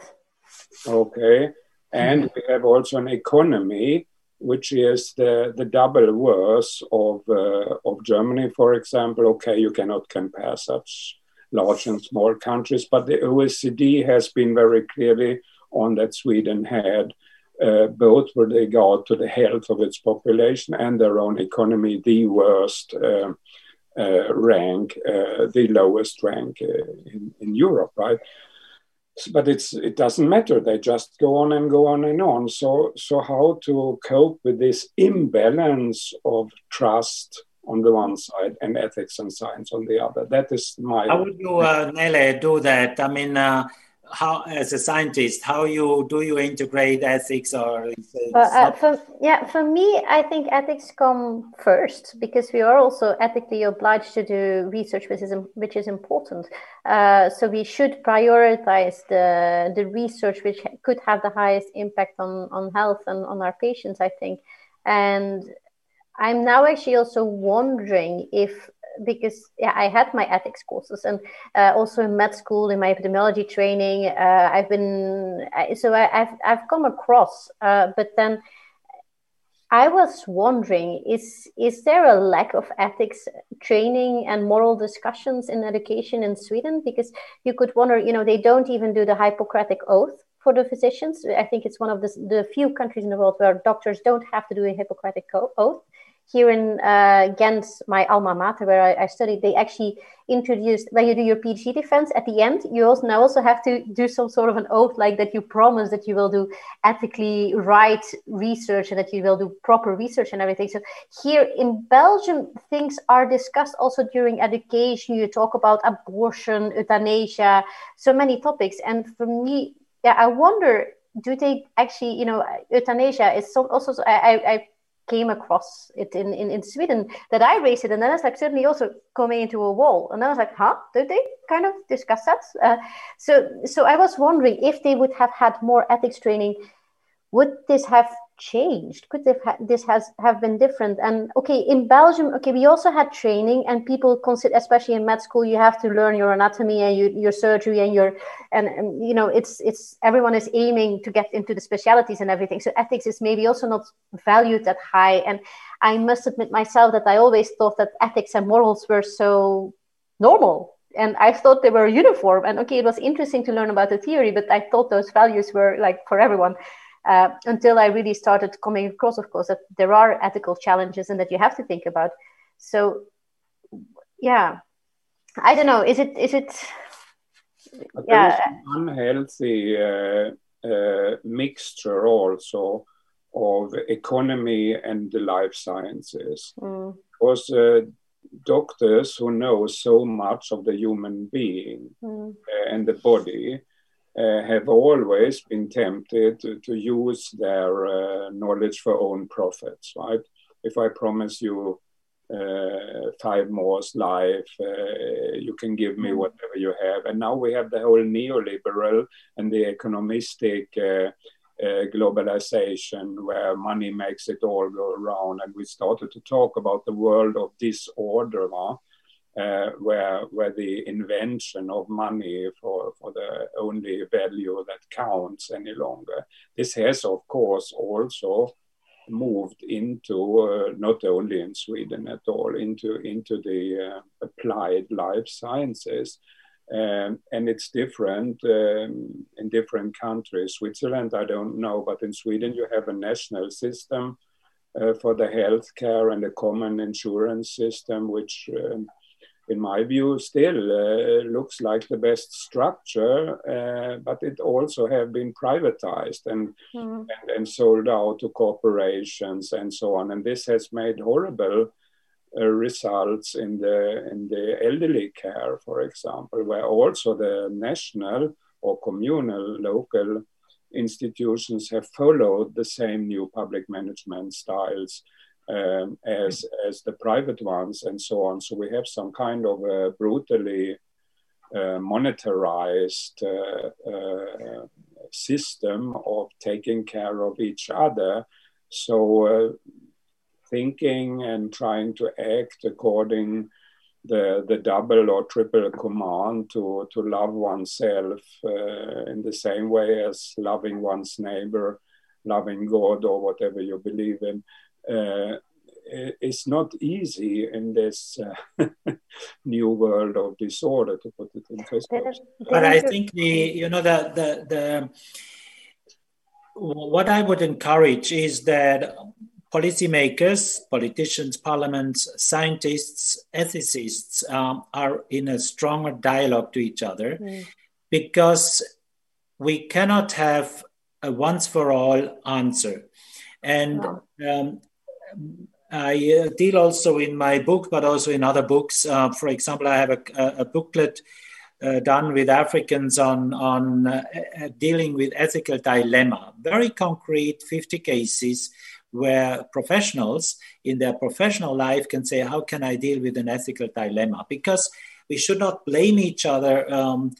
Okay. And we have also an economy which is the, the double worse of, uh, of Germany, for example. Okay, you cannot compare such large and small countries, but the OECD has been very clearly on that Sweden had uh, both with regard to the health of its population and their own economy, the worst uh, uh, rank, uh, the lowest rank uh, in, in Europe, right? But it's it doesn't matter. They just go on and go on and on. So so how to cope with this imbalance of trust on the one side and ethics and science on the other? That is my. How would you, uh, Nele, do that? I mean, uh, how as a scientist how you do you integrate ethics or uh, uh, for, yeah for me i think ethics come first because we are also ethically obliged to do research which is which is important uh, so we should prioritize the the research which could have the highest impact on on health and on our patients i think and i'm now actually also wondering if because yeah, I had my ethics courses and uh, also in med school in my epidemiology training. Uh, I've been so I, have I've come across, uh, but then I was wondering is is there a lack of ethics training and moral discussions in education in Sweden? Because you could wonder, you know, they don't even do the Hippocratic oath for the physicians. I think it's one of the, the few countries in the world where doctors don't have to do a Hippocratic oath here in uh, Ghent, my alma mater, where I, I, studied, they actually introduced when you do your PhD defense at the end, you also now also have to do some sort of an oath, like that you promise that you will do ethically right research and that you will do proper research and everything. So here in Belgium, things are discussed also during education. You talk about abortion, euthanasia, so many topics. And for me, yeah, I wonder do they actually you know euthanasia is so also I, I came across it in, in, in Sweden that I raised it. And then it's like suddenly also coming into a wall. And I was like, huh? Did they kind of discuss that? Uh, so, so I was wondering if they would have had more ethics training, would this have changed? Could this has have been different? And okay, in Belgium, okay, we also had training, and people consider, especially in med school, you have to learn your anatomy and you, your surgery and your and, and you know it's it's everyone is aiming to get into the specialities and everything. So ethics is maybe also not valued that high. And I must admit myself that I always thought that ethics and morals were so normal and I thought they were uniform. And okay, it was interesting to learn about the theory, but I thought those values were like for everyone uh, until I really started coming across, of course, that there are ethical challenges and that you have to think about. So, yeah, I don't know. Is it is it? Yeah, unhealthy uh, uh, mixture also of economy and the life sciences, mm. because uh, doctors who know so much of the human being mm. and the body uh, have always been tempted to, to use their uh, knowledge for own profits, right? If I promise you uh, five more life, uh, you can give me mm. whatever you have. And now we have the whole neoliberal and the economistic globalization where money makes it all go around. And we started to talk about the world of disorder. Huh? Uh, where where the invention of money for, for the only value that counts any longer. This has, of course, also moved into uh, not only in Sweden at all into into the uh, applied life sciences. Um, and it's different um, in different countries. Switzerland, I don't know, but in Sweden, you have a national system uh, for the health care and the common insurance system, which um, in my view, still uh, looks like the best structure, uh, but it also have been privatized and, mm. and, and sold out to corporations and so on. And this has made horrible uh, results in the in the elderly care, for example, where also the national or communal local institutions have followed the same new public management styles um, as as the private ones and so on. So we have some kind of a brutally uh, monetarized uh, uh, system of taking care of each other. So uh, thinking and trying to act according the the double or triple command to to love oneself uh, in the same way as loving one's neighbor loving god or whatever you believe in it's not easy in this uh, *laughs* new world of disorder to put it in perspective. But I think the you know the the the what I would encourage is that policymakers, politicians, parliaments, scientists, ethicists um, are in a stronger dialogue to each other mm. because we cannot have a once for all answer. And um, I uh, deal also in my book, but also in other books. Uh, for example, I have a, a booklet uh, done with Africans on, on uh, uh, dealing with ethical dilemma. Very concrete, 50 cases where professionals in their professional life can say, How can I deal with an ethical dilemma? Because we should not blame each other. Um,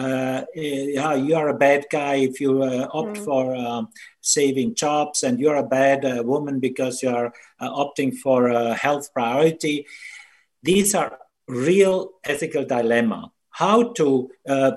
uh, yeah, you are a bad guy if you uh, opt mm. for um, saving jobs, and you're a bad uh, woman because you're uh, opting for a health priority. These are real ethical dilemma. How to uh,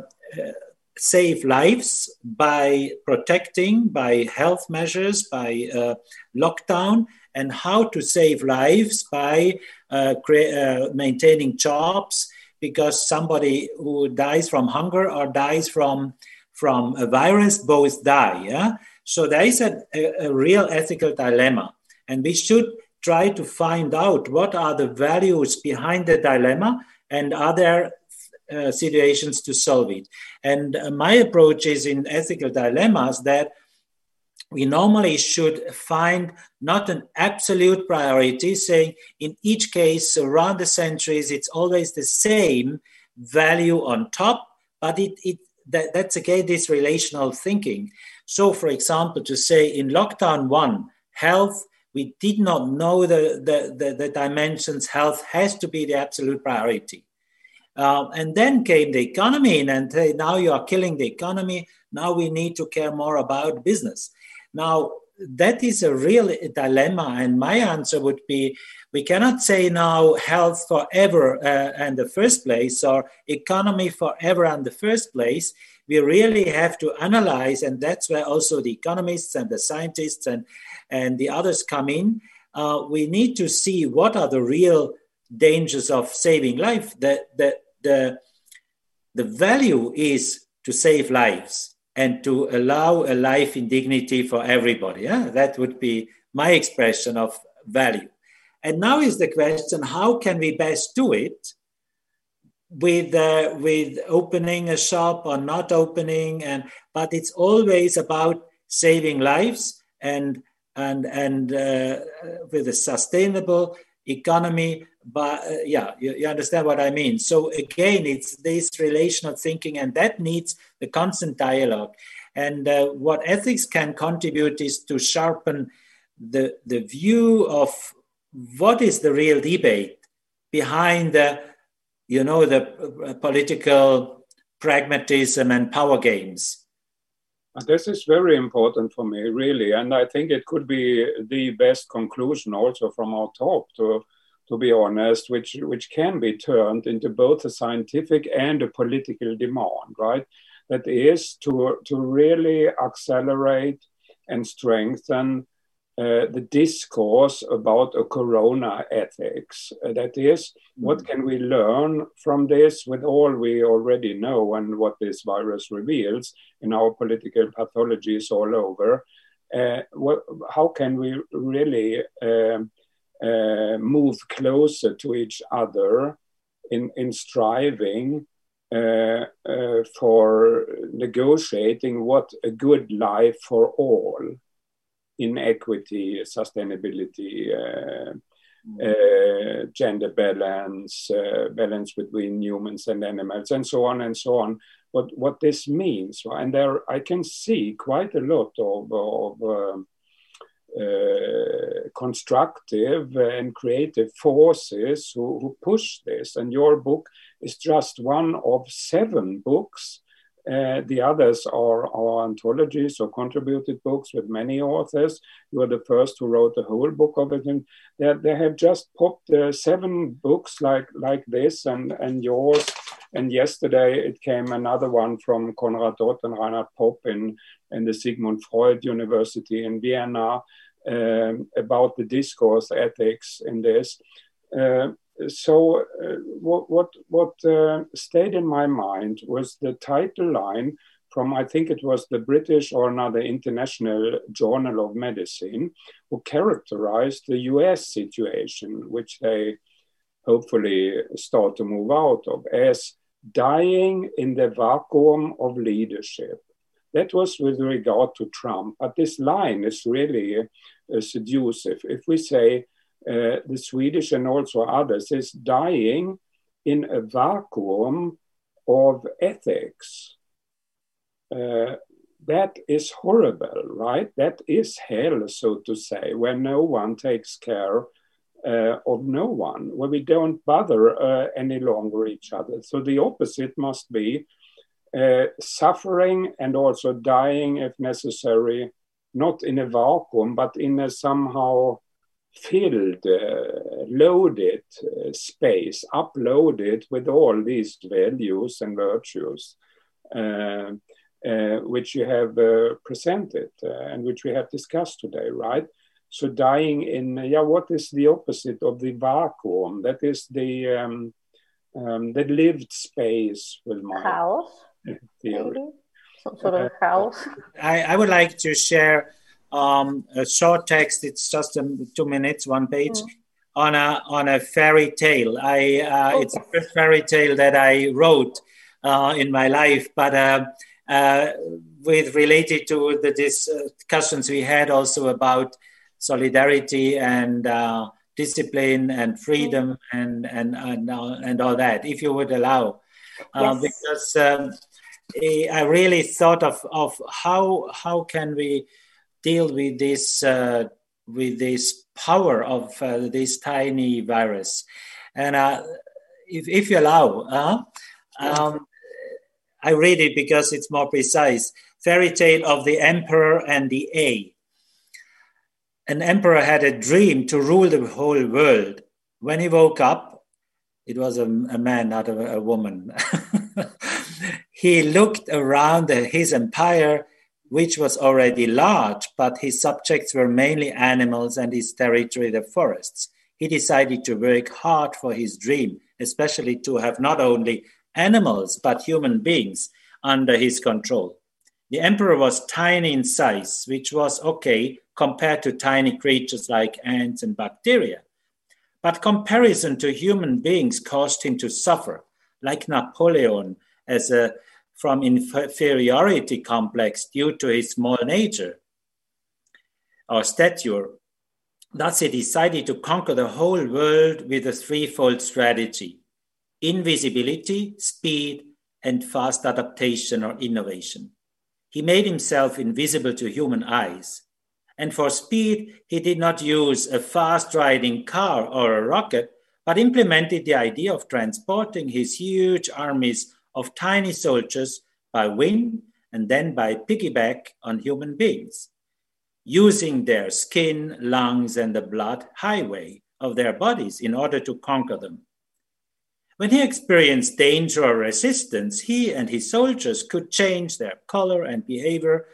save lives by protecting, by health measures, by uh, lockdown, and how to save lives by uh, cre- uh, maintaining jobs because somebody who dies from hunger or dies from from a virus both die. Yeah? So there is a, a, a real ethical dilemma, and we should try to find out what are the values behind the dilemma and are there uh, situations to solve it. And uh, my approach is in ethical dilemmas that we normally should find not an absolute priority, saying in each case around the centuries, it's always the same value on top, but it, it that, that's again this relational thinking. So, for example, to say in lockdown one, health, we did not know the, the, the, the dimensions, health has to be the absolute priority. Uh, and then came the economy, and now you are killing the economy. Now we need to care more about business. Now, that is a real dilemma. And my answer would be we cannot say now health forever uh, in the first place or economy forever in the first place. We really have to analyze, and that's where also the economists and the scientists and, and the others come in. Uh, we need to see what are the real dangers of saving life. The, the, the, the value is to save lives and to allow a life in dignity for everybody. Yeah? That would be my expression of value. And now is the question how can we best do it? with uh, with opening a shop or not opening and but it's always about saving lives and and and uh, with a sustainable economy but uh, yeah you, you, understand what i mean so again it's this relational thinking and that needs the constant dialogue and uh, what ethics can contribute is to sharpen the the view of what is the real debate behind the you know the uh, political pragmatism and power games this is very important for me, really, and I think it could be the best conclusion also from our talk. To to be honest, which which can be turned into both a scientific and a political demand, right? That is to to really accelerate and strengthen uh, the discourse about a corona ethics. Uh, that is, mm-hmm. what can we learn from this with all we already know and what this virus reveals in our political pathologies all over? uh, what, how can we really um, uh, move closer to each other in, in striving uh, uh, for negotiating what a good life for all in equity, sustainability, uh, uh, gender balance, uh, balance between humans and animals, and so on and so on. What what this means, and there I can see quite a lot of, of um, uh, constructive and creative forces who, who, push this. And your book is just one of seven books. Uh, the others are, are anthologies or contributed books with many authors. You are the first who wrote a whole book of it. And they, they have just popped uh, seven books like, like this and, and yours. And yesterday it came another one from Konrad Ott and Reinhard Popp in, in the Sigmund Freud University in Vienna um, about the discourse ethics in this. Uh, so uh, what what, what uh, stayed in my mind was the title line from I think it was the British or another international journal of medicine, who characterized the U.S. situation, which they hopefully start to move out of, as dying in the vacuum of leadership. That was with regard to Trump, but this line is really uh, seductive. If we say uh, the Swedish and also others is dying in a vacuum of ethics, uh, that is horrible, right? That is hell, so to say, where no one takes care uh, of no one, where we don't bother uh, any longer each other. So the opposite must be suffering and also dying if necessary not in a vacuum, but in a somehow filled, uh, loaded uh, space, uploaded with all these values and virtues, uh, uh which you have uh, presented uh, and which we have discussed today, right? So dying in, yeah, what is the opposite of the vacuum? That is the um, um, the lived space with my house theory. Maybe? some sort of house. I, I would like to share um, a short text. It's just um, two minutes, one page. Mm. On a on a fairy tale, I uh, oh. it's the first fairy tale that I wrote uh, in my life, but uh, uh with related to the discussions we had also about solidarity and uh, discipline and freedom mm. and and and, uh, and all that. If you would allow, yes. because um, I really thought of, of how how can we deal with this uh, with this power of uh, this tiny virus, and uh, if, if you allow, uh, um, I read it because it's more precise. Fairy tale of the emperor and the A. An emperor had a dream to rule the whole world. When he woke up, it was a, a man, not a, a woman. *laughs* he looked around his empire, which was already large, but his subjects were mainly animals and his territory the forests. He decided to work hard for his dream, especially to have not only animals but human beings under his control. The emperor was tiny in size, which was okay compared to tiny creatures like ants and bacteria. But comparison to human beings caused him to suffer, like Napoleon as a from inferiority complex due to his small nature or stature. Thus, he decided to conquer the whole world with a threefold strategy invisibility, speed, and fast adaptation or innovation. He made himself invisible to human eyes. And for speed, he did not use a fast riding car or a rocket, but implemented the idea of transporting his huge armies of tiny soldiers by wing and then by piggyback on human beings, using their skin, lungs, and the blood highway of their bodies in order to conquer them. When he experienced danger or resistance, he and his soldiers could change their color and behavior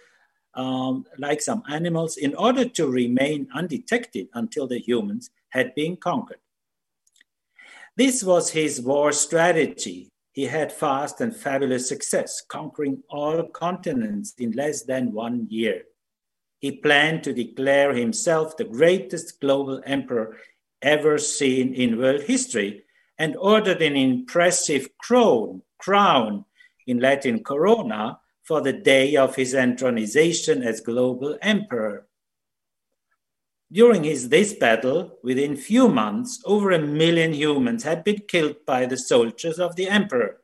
um, like some animals in order to remain undetected until the humans had been conquered. This was his war strategy he had fast and fabulous success, conquering all continents in less than one year. he planned to declare himself the greatest global emperor ever seen in world history and ordered an impressive crown, crown in Latin corona for the day of his entronization as global emperor. During his this battle, within few months, over a million humans had been killed by the soldiers of the emperor.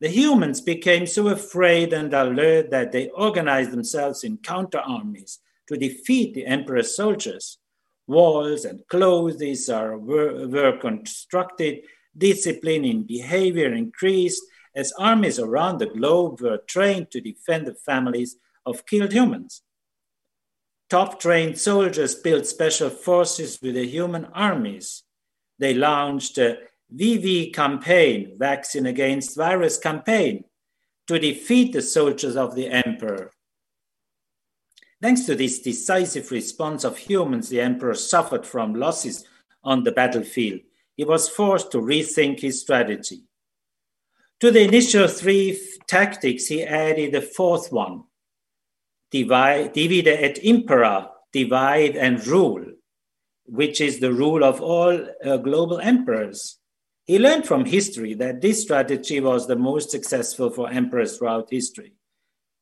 The humans became so afraid and alert that they organized themselves in counter armies to defeat the emperor's soldiers. Walls and clothes are, were, were constructed, discipline in behavior increased as armies around the globe were trained to defend the families of killed humans. Top trained soldiers built special forces with the human armies. They launched a VV campaign, Vaccine Against Virus campaign, to defeat the soldiers of the emperor. Thanks to this decisive response of humans, the emperor suffered from losses on the battlefield. He was forced to rethink his strategy. To the initial three tactics, he added a fourth one divide, divide et impera, divide and rule, which is the rule of all uh, global emperors. He learned from history that this strategy was the most successful for emperors throughout history.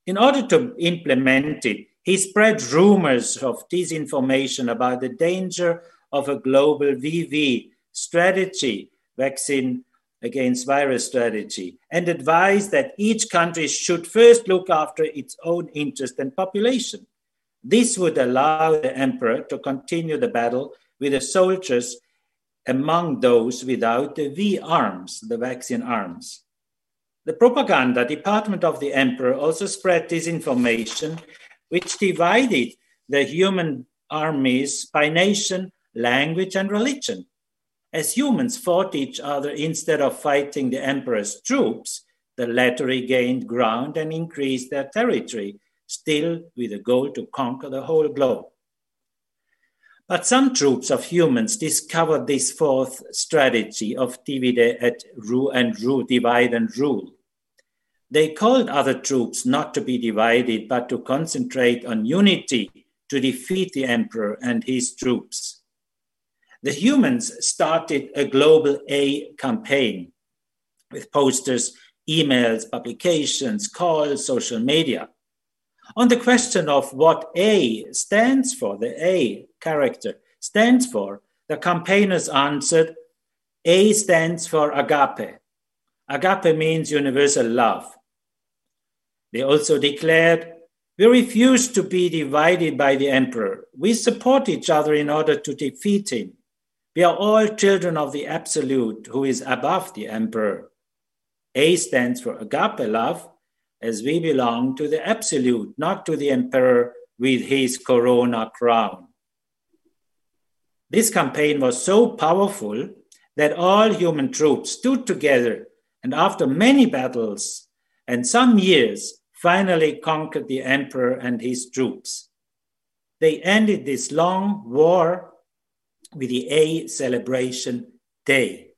In order to implement it, he spread rumors of disinformation about the danger of a global VV strategy, vaccine against virus strategy, and advised that each country should first look after its own interest and population. This would allow the emperor to continue the battle with the soldiers among those without the V arms, the vaccine arms. The propaganda department of the emperor also spread disinformation, which divided the human armies by nation, language, and religion. As humans fought each other instead of fighting the emperor's troops, the latter regained ground and increased their territory, still with a goal to conquer the whole globe. But some troops of humans discovered this fourth strategy of divide et rule and rule, divide and rule. They called other troops not to be divided, but to concentrate on unity to defeat the emperor and his troops. The humans started a global A campaign with posters, emails, publications, calls, social media. On the question of what A stands for, the A character stands for, the campaigners answered A stands for agape. Agape means universal love. They also declared, We refuse to be divided by the emperor. We support each other in order to defeat him. We are all children of the absolute who is above the emperor. A stands for agape love as we belong to the absolute, not to the emperor with his corona crown. This campaign was so powerful that all human troops stood together and, after many battles and some years, finally conquered the emperor and his troops. They ended this long war with the A celebration day.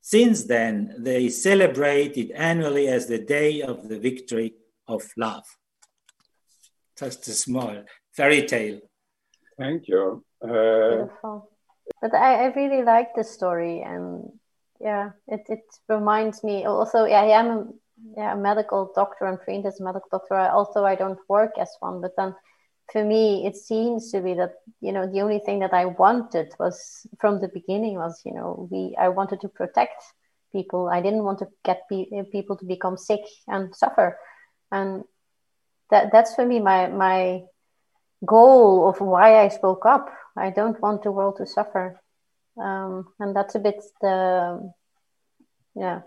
Since then, they celebrate it annually as the day of the victory of love. Just a small fairy tale. Thank you. Uh, Beautiful. But I, I really like the story, and yeah, it, it reminds me also. Yeah, I am a, yeah, a medical doctor. I'm trained as a medical doctor. I, also, I don't work as one, but then for me it seems to be that you know the only thing that i wanted was from the beginning was you know we i wanted to protect people. I didn't want to get pe- people to become sick and suffer. And that that's for me my my goal of why i spoke up. I don't want the world to suffer. Um, and that's a bit the yeah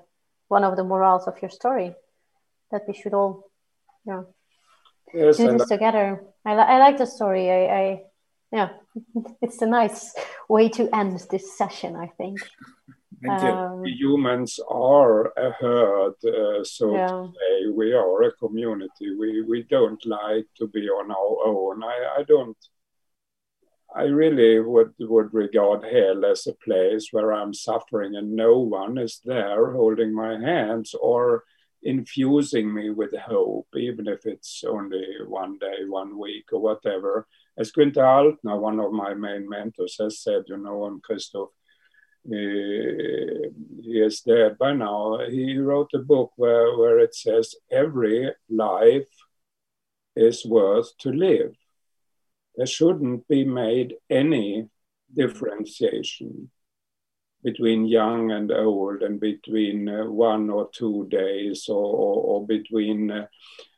one of the morals of your story that we should all you know yes, do this together. I, li- I like the story. I, I yeah, *laughs* it's a nice way to end this session. I think. *laughs* Um, humans are a herd, uh, so yeah. to say. We are a community. We we don't like to be on our own. I, I don't. I really would would regard hell as a place where I'm suffering and no one is there holding my hands or infusing me with hope, even if it's only one day, one week, or whatever. As Günther Altner, one of my main mentors, has said, you know, on Christoph, uh, he is dead by now. He wrote a book where, where it says every life is worth to live. There shouldn't be made any differentiation between young and old and between uh, one or two days or, or, or between uh,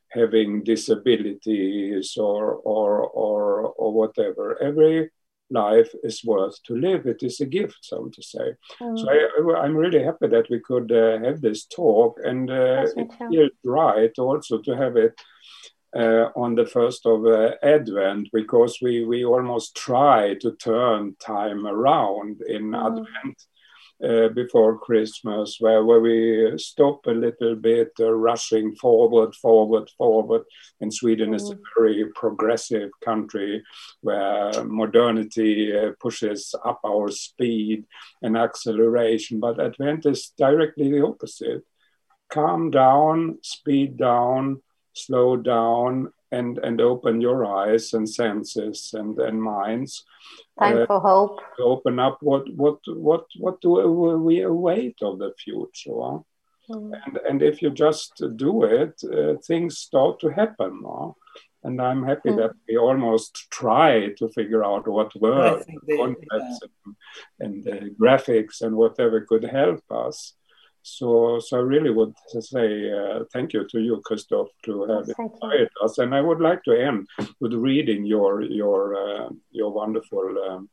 having disabilities or, or, or, or whatever. Every life is worth to live. It is a gift, so to say. Mm. So I, am really happy that we could uh, have this talk, and uh, it feels right also to have it uh, on the first of uh, Advent because we we almost try to turn time around in mm. Advent uh, before Christmas, where, where we stop a little bit, uh, rushing forward, forward, forward. And Sweden mm. is a very progressive country where modernity uh, pushes up our speed and acceleration. But Advent is directly the opposite calm down, speed down, slow down, and, and open your eyes and senses and, and minds Time uh, for hope. Open up what what what what do we await of the future? Mm. And and if you just do it, uh, things start to happen. Huh? And I'm happy mm. that we almost try to figure out what words, concepts, yeah. and, and uh, graphics, and whatever could help us. So, so I really would say uh, thank you to you, Christoph, to have yes, invited us. And I would like to end with reading your your uh, your wonderful um,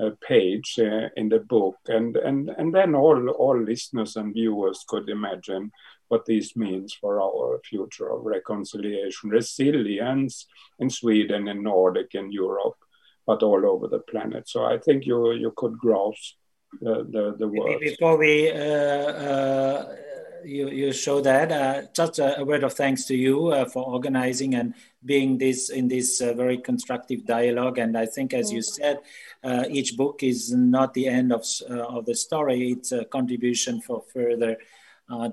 uh, page uh, in the book, and and and then all all listeners and viewers could imagine what this means for our future of reconciliation, resilience in Sweden, in Nordic, in Europe, but all over the planet. So I think you you could grasp the, the, the words. Before we uh, uh, you, you show that, uh, just a, a, word of thanks to you uh, for organizing and being this in this uh, very constructive dialogue. And I think, as you mm. said, uh, each book is not the end of, of the story, it's a contribution for further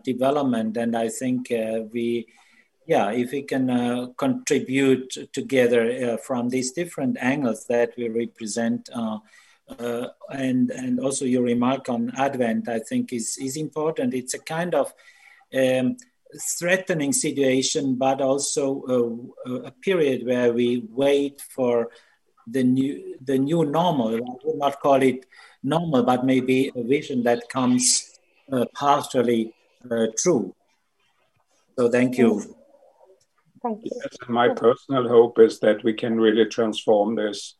development. And I think we, yeah, if we can contribute together from these different angles that we represent uh, and and also your remark on Advent, I think is is important. It's a kind of um, threatening situation, but also a, a, period where we wait for the new the new normal. I would not call it normal, but maybe a vision that comes uh, partially uh, true. So thank you. Thank you. Yes, my personal hope is that we can really transform this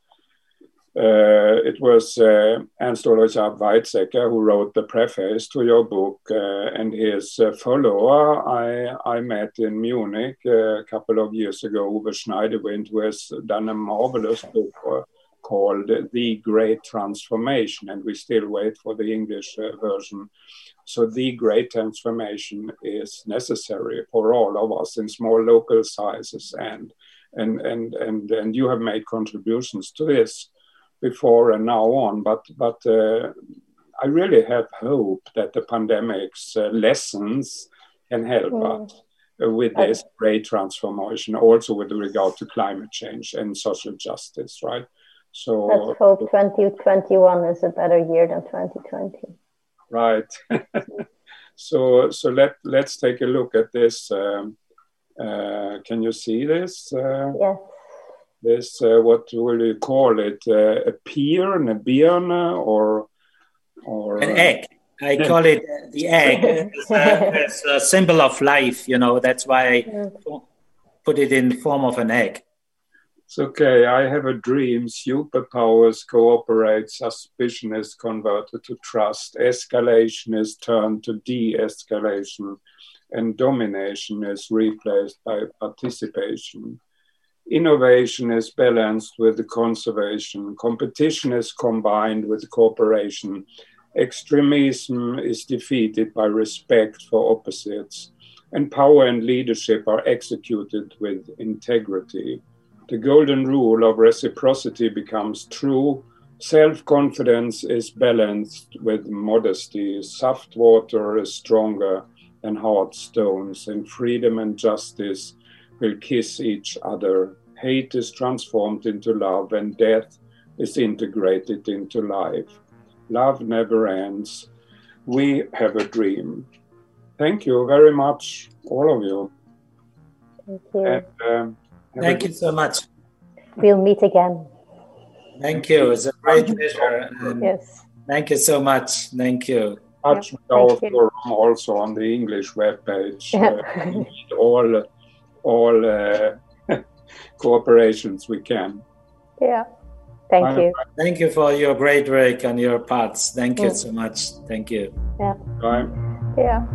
uh, it was uh, Ernst Ulrich Weizsäcker who wrote the preface to your book, uh, and his uh, follower I, I met in Munich uh, a couple of years ago, Uwe Schneidewind, who has done a marvelous book uh, called The Great Transformation, and we still wait for the English version. So, the great transformation is necessary for all of us in small local sizes, and and and and, and you have made contributions to this before and now on. But but uh, I really have hope that the pandemic's uh, lessons can help mm. us with this great transformation, also with regard to climate change and social justice, right? So let's hope 2021 is a better year than 2020. Right. *laughs* so so let let's take a look at this. Um, uh, can you see this? Uh, yes this uh, what will you call it? Uh, a pear and a bean or or an egg. I call it the egg. *laughs* It's a, it's a, symbol of life you know. That's why i put it in the form of an egg. It's okay. I have a dream. Superpowers cooperate. Suspicion is converted to trust. Escalation is turned to de-escalation. And domination is replaced by participation innovation is balanced with conservation, competition is combined with cooperation, extremism is defeated by respect for opposites, and power and leadership are executed with integrity. The golden rule of reciprocity becomes true. Self confidence is balanced with modesty. Soft water is stronger than hard stones, and freedom and justice will kiss each other. Hate is transformed into love, and death is integrated into life. Love never ends. We have a dream. Thank you very much, all of you. Thank you. And, um, Thank you so much. We'll meet again. Thank you. It's a great pleasure. yes. Thank you so much. Thank you. Touch yep, our forum also on the English webpage. *laughs* uh, all all uh, cooperations we can. Yeah. Thank Bye. you. Thank you for your great work and your parts. Thank you so much. Thank you. Yeah. Bye. Yeah.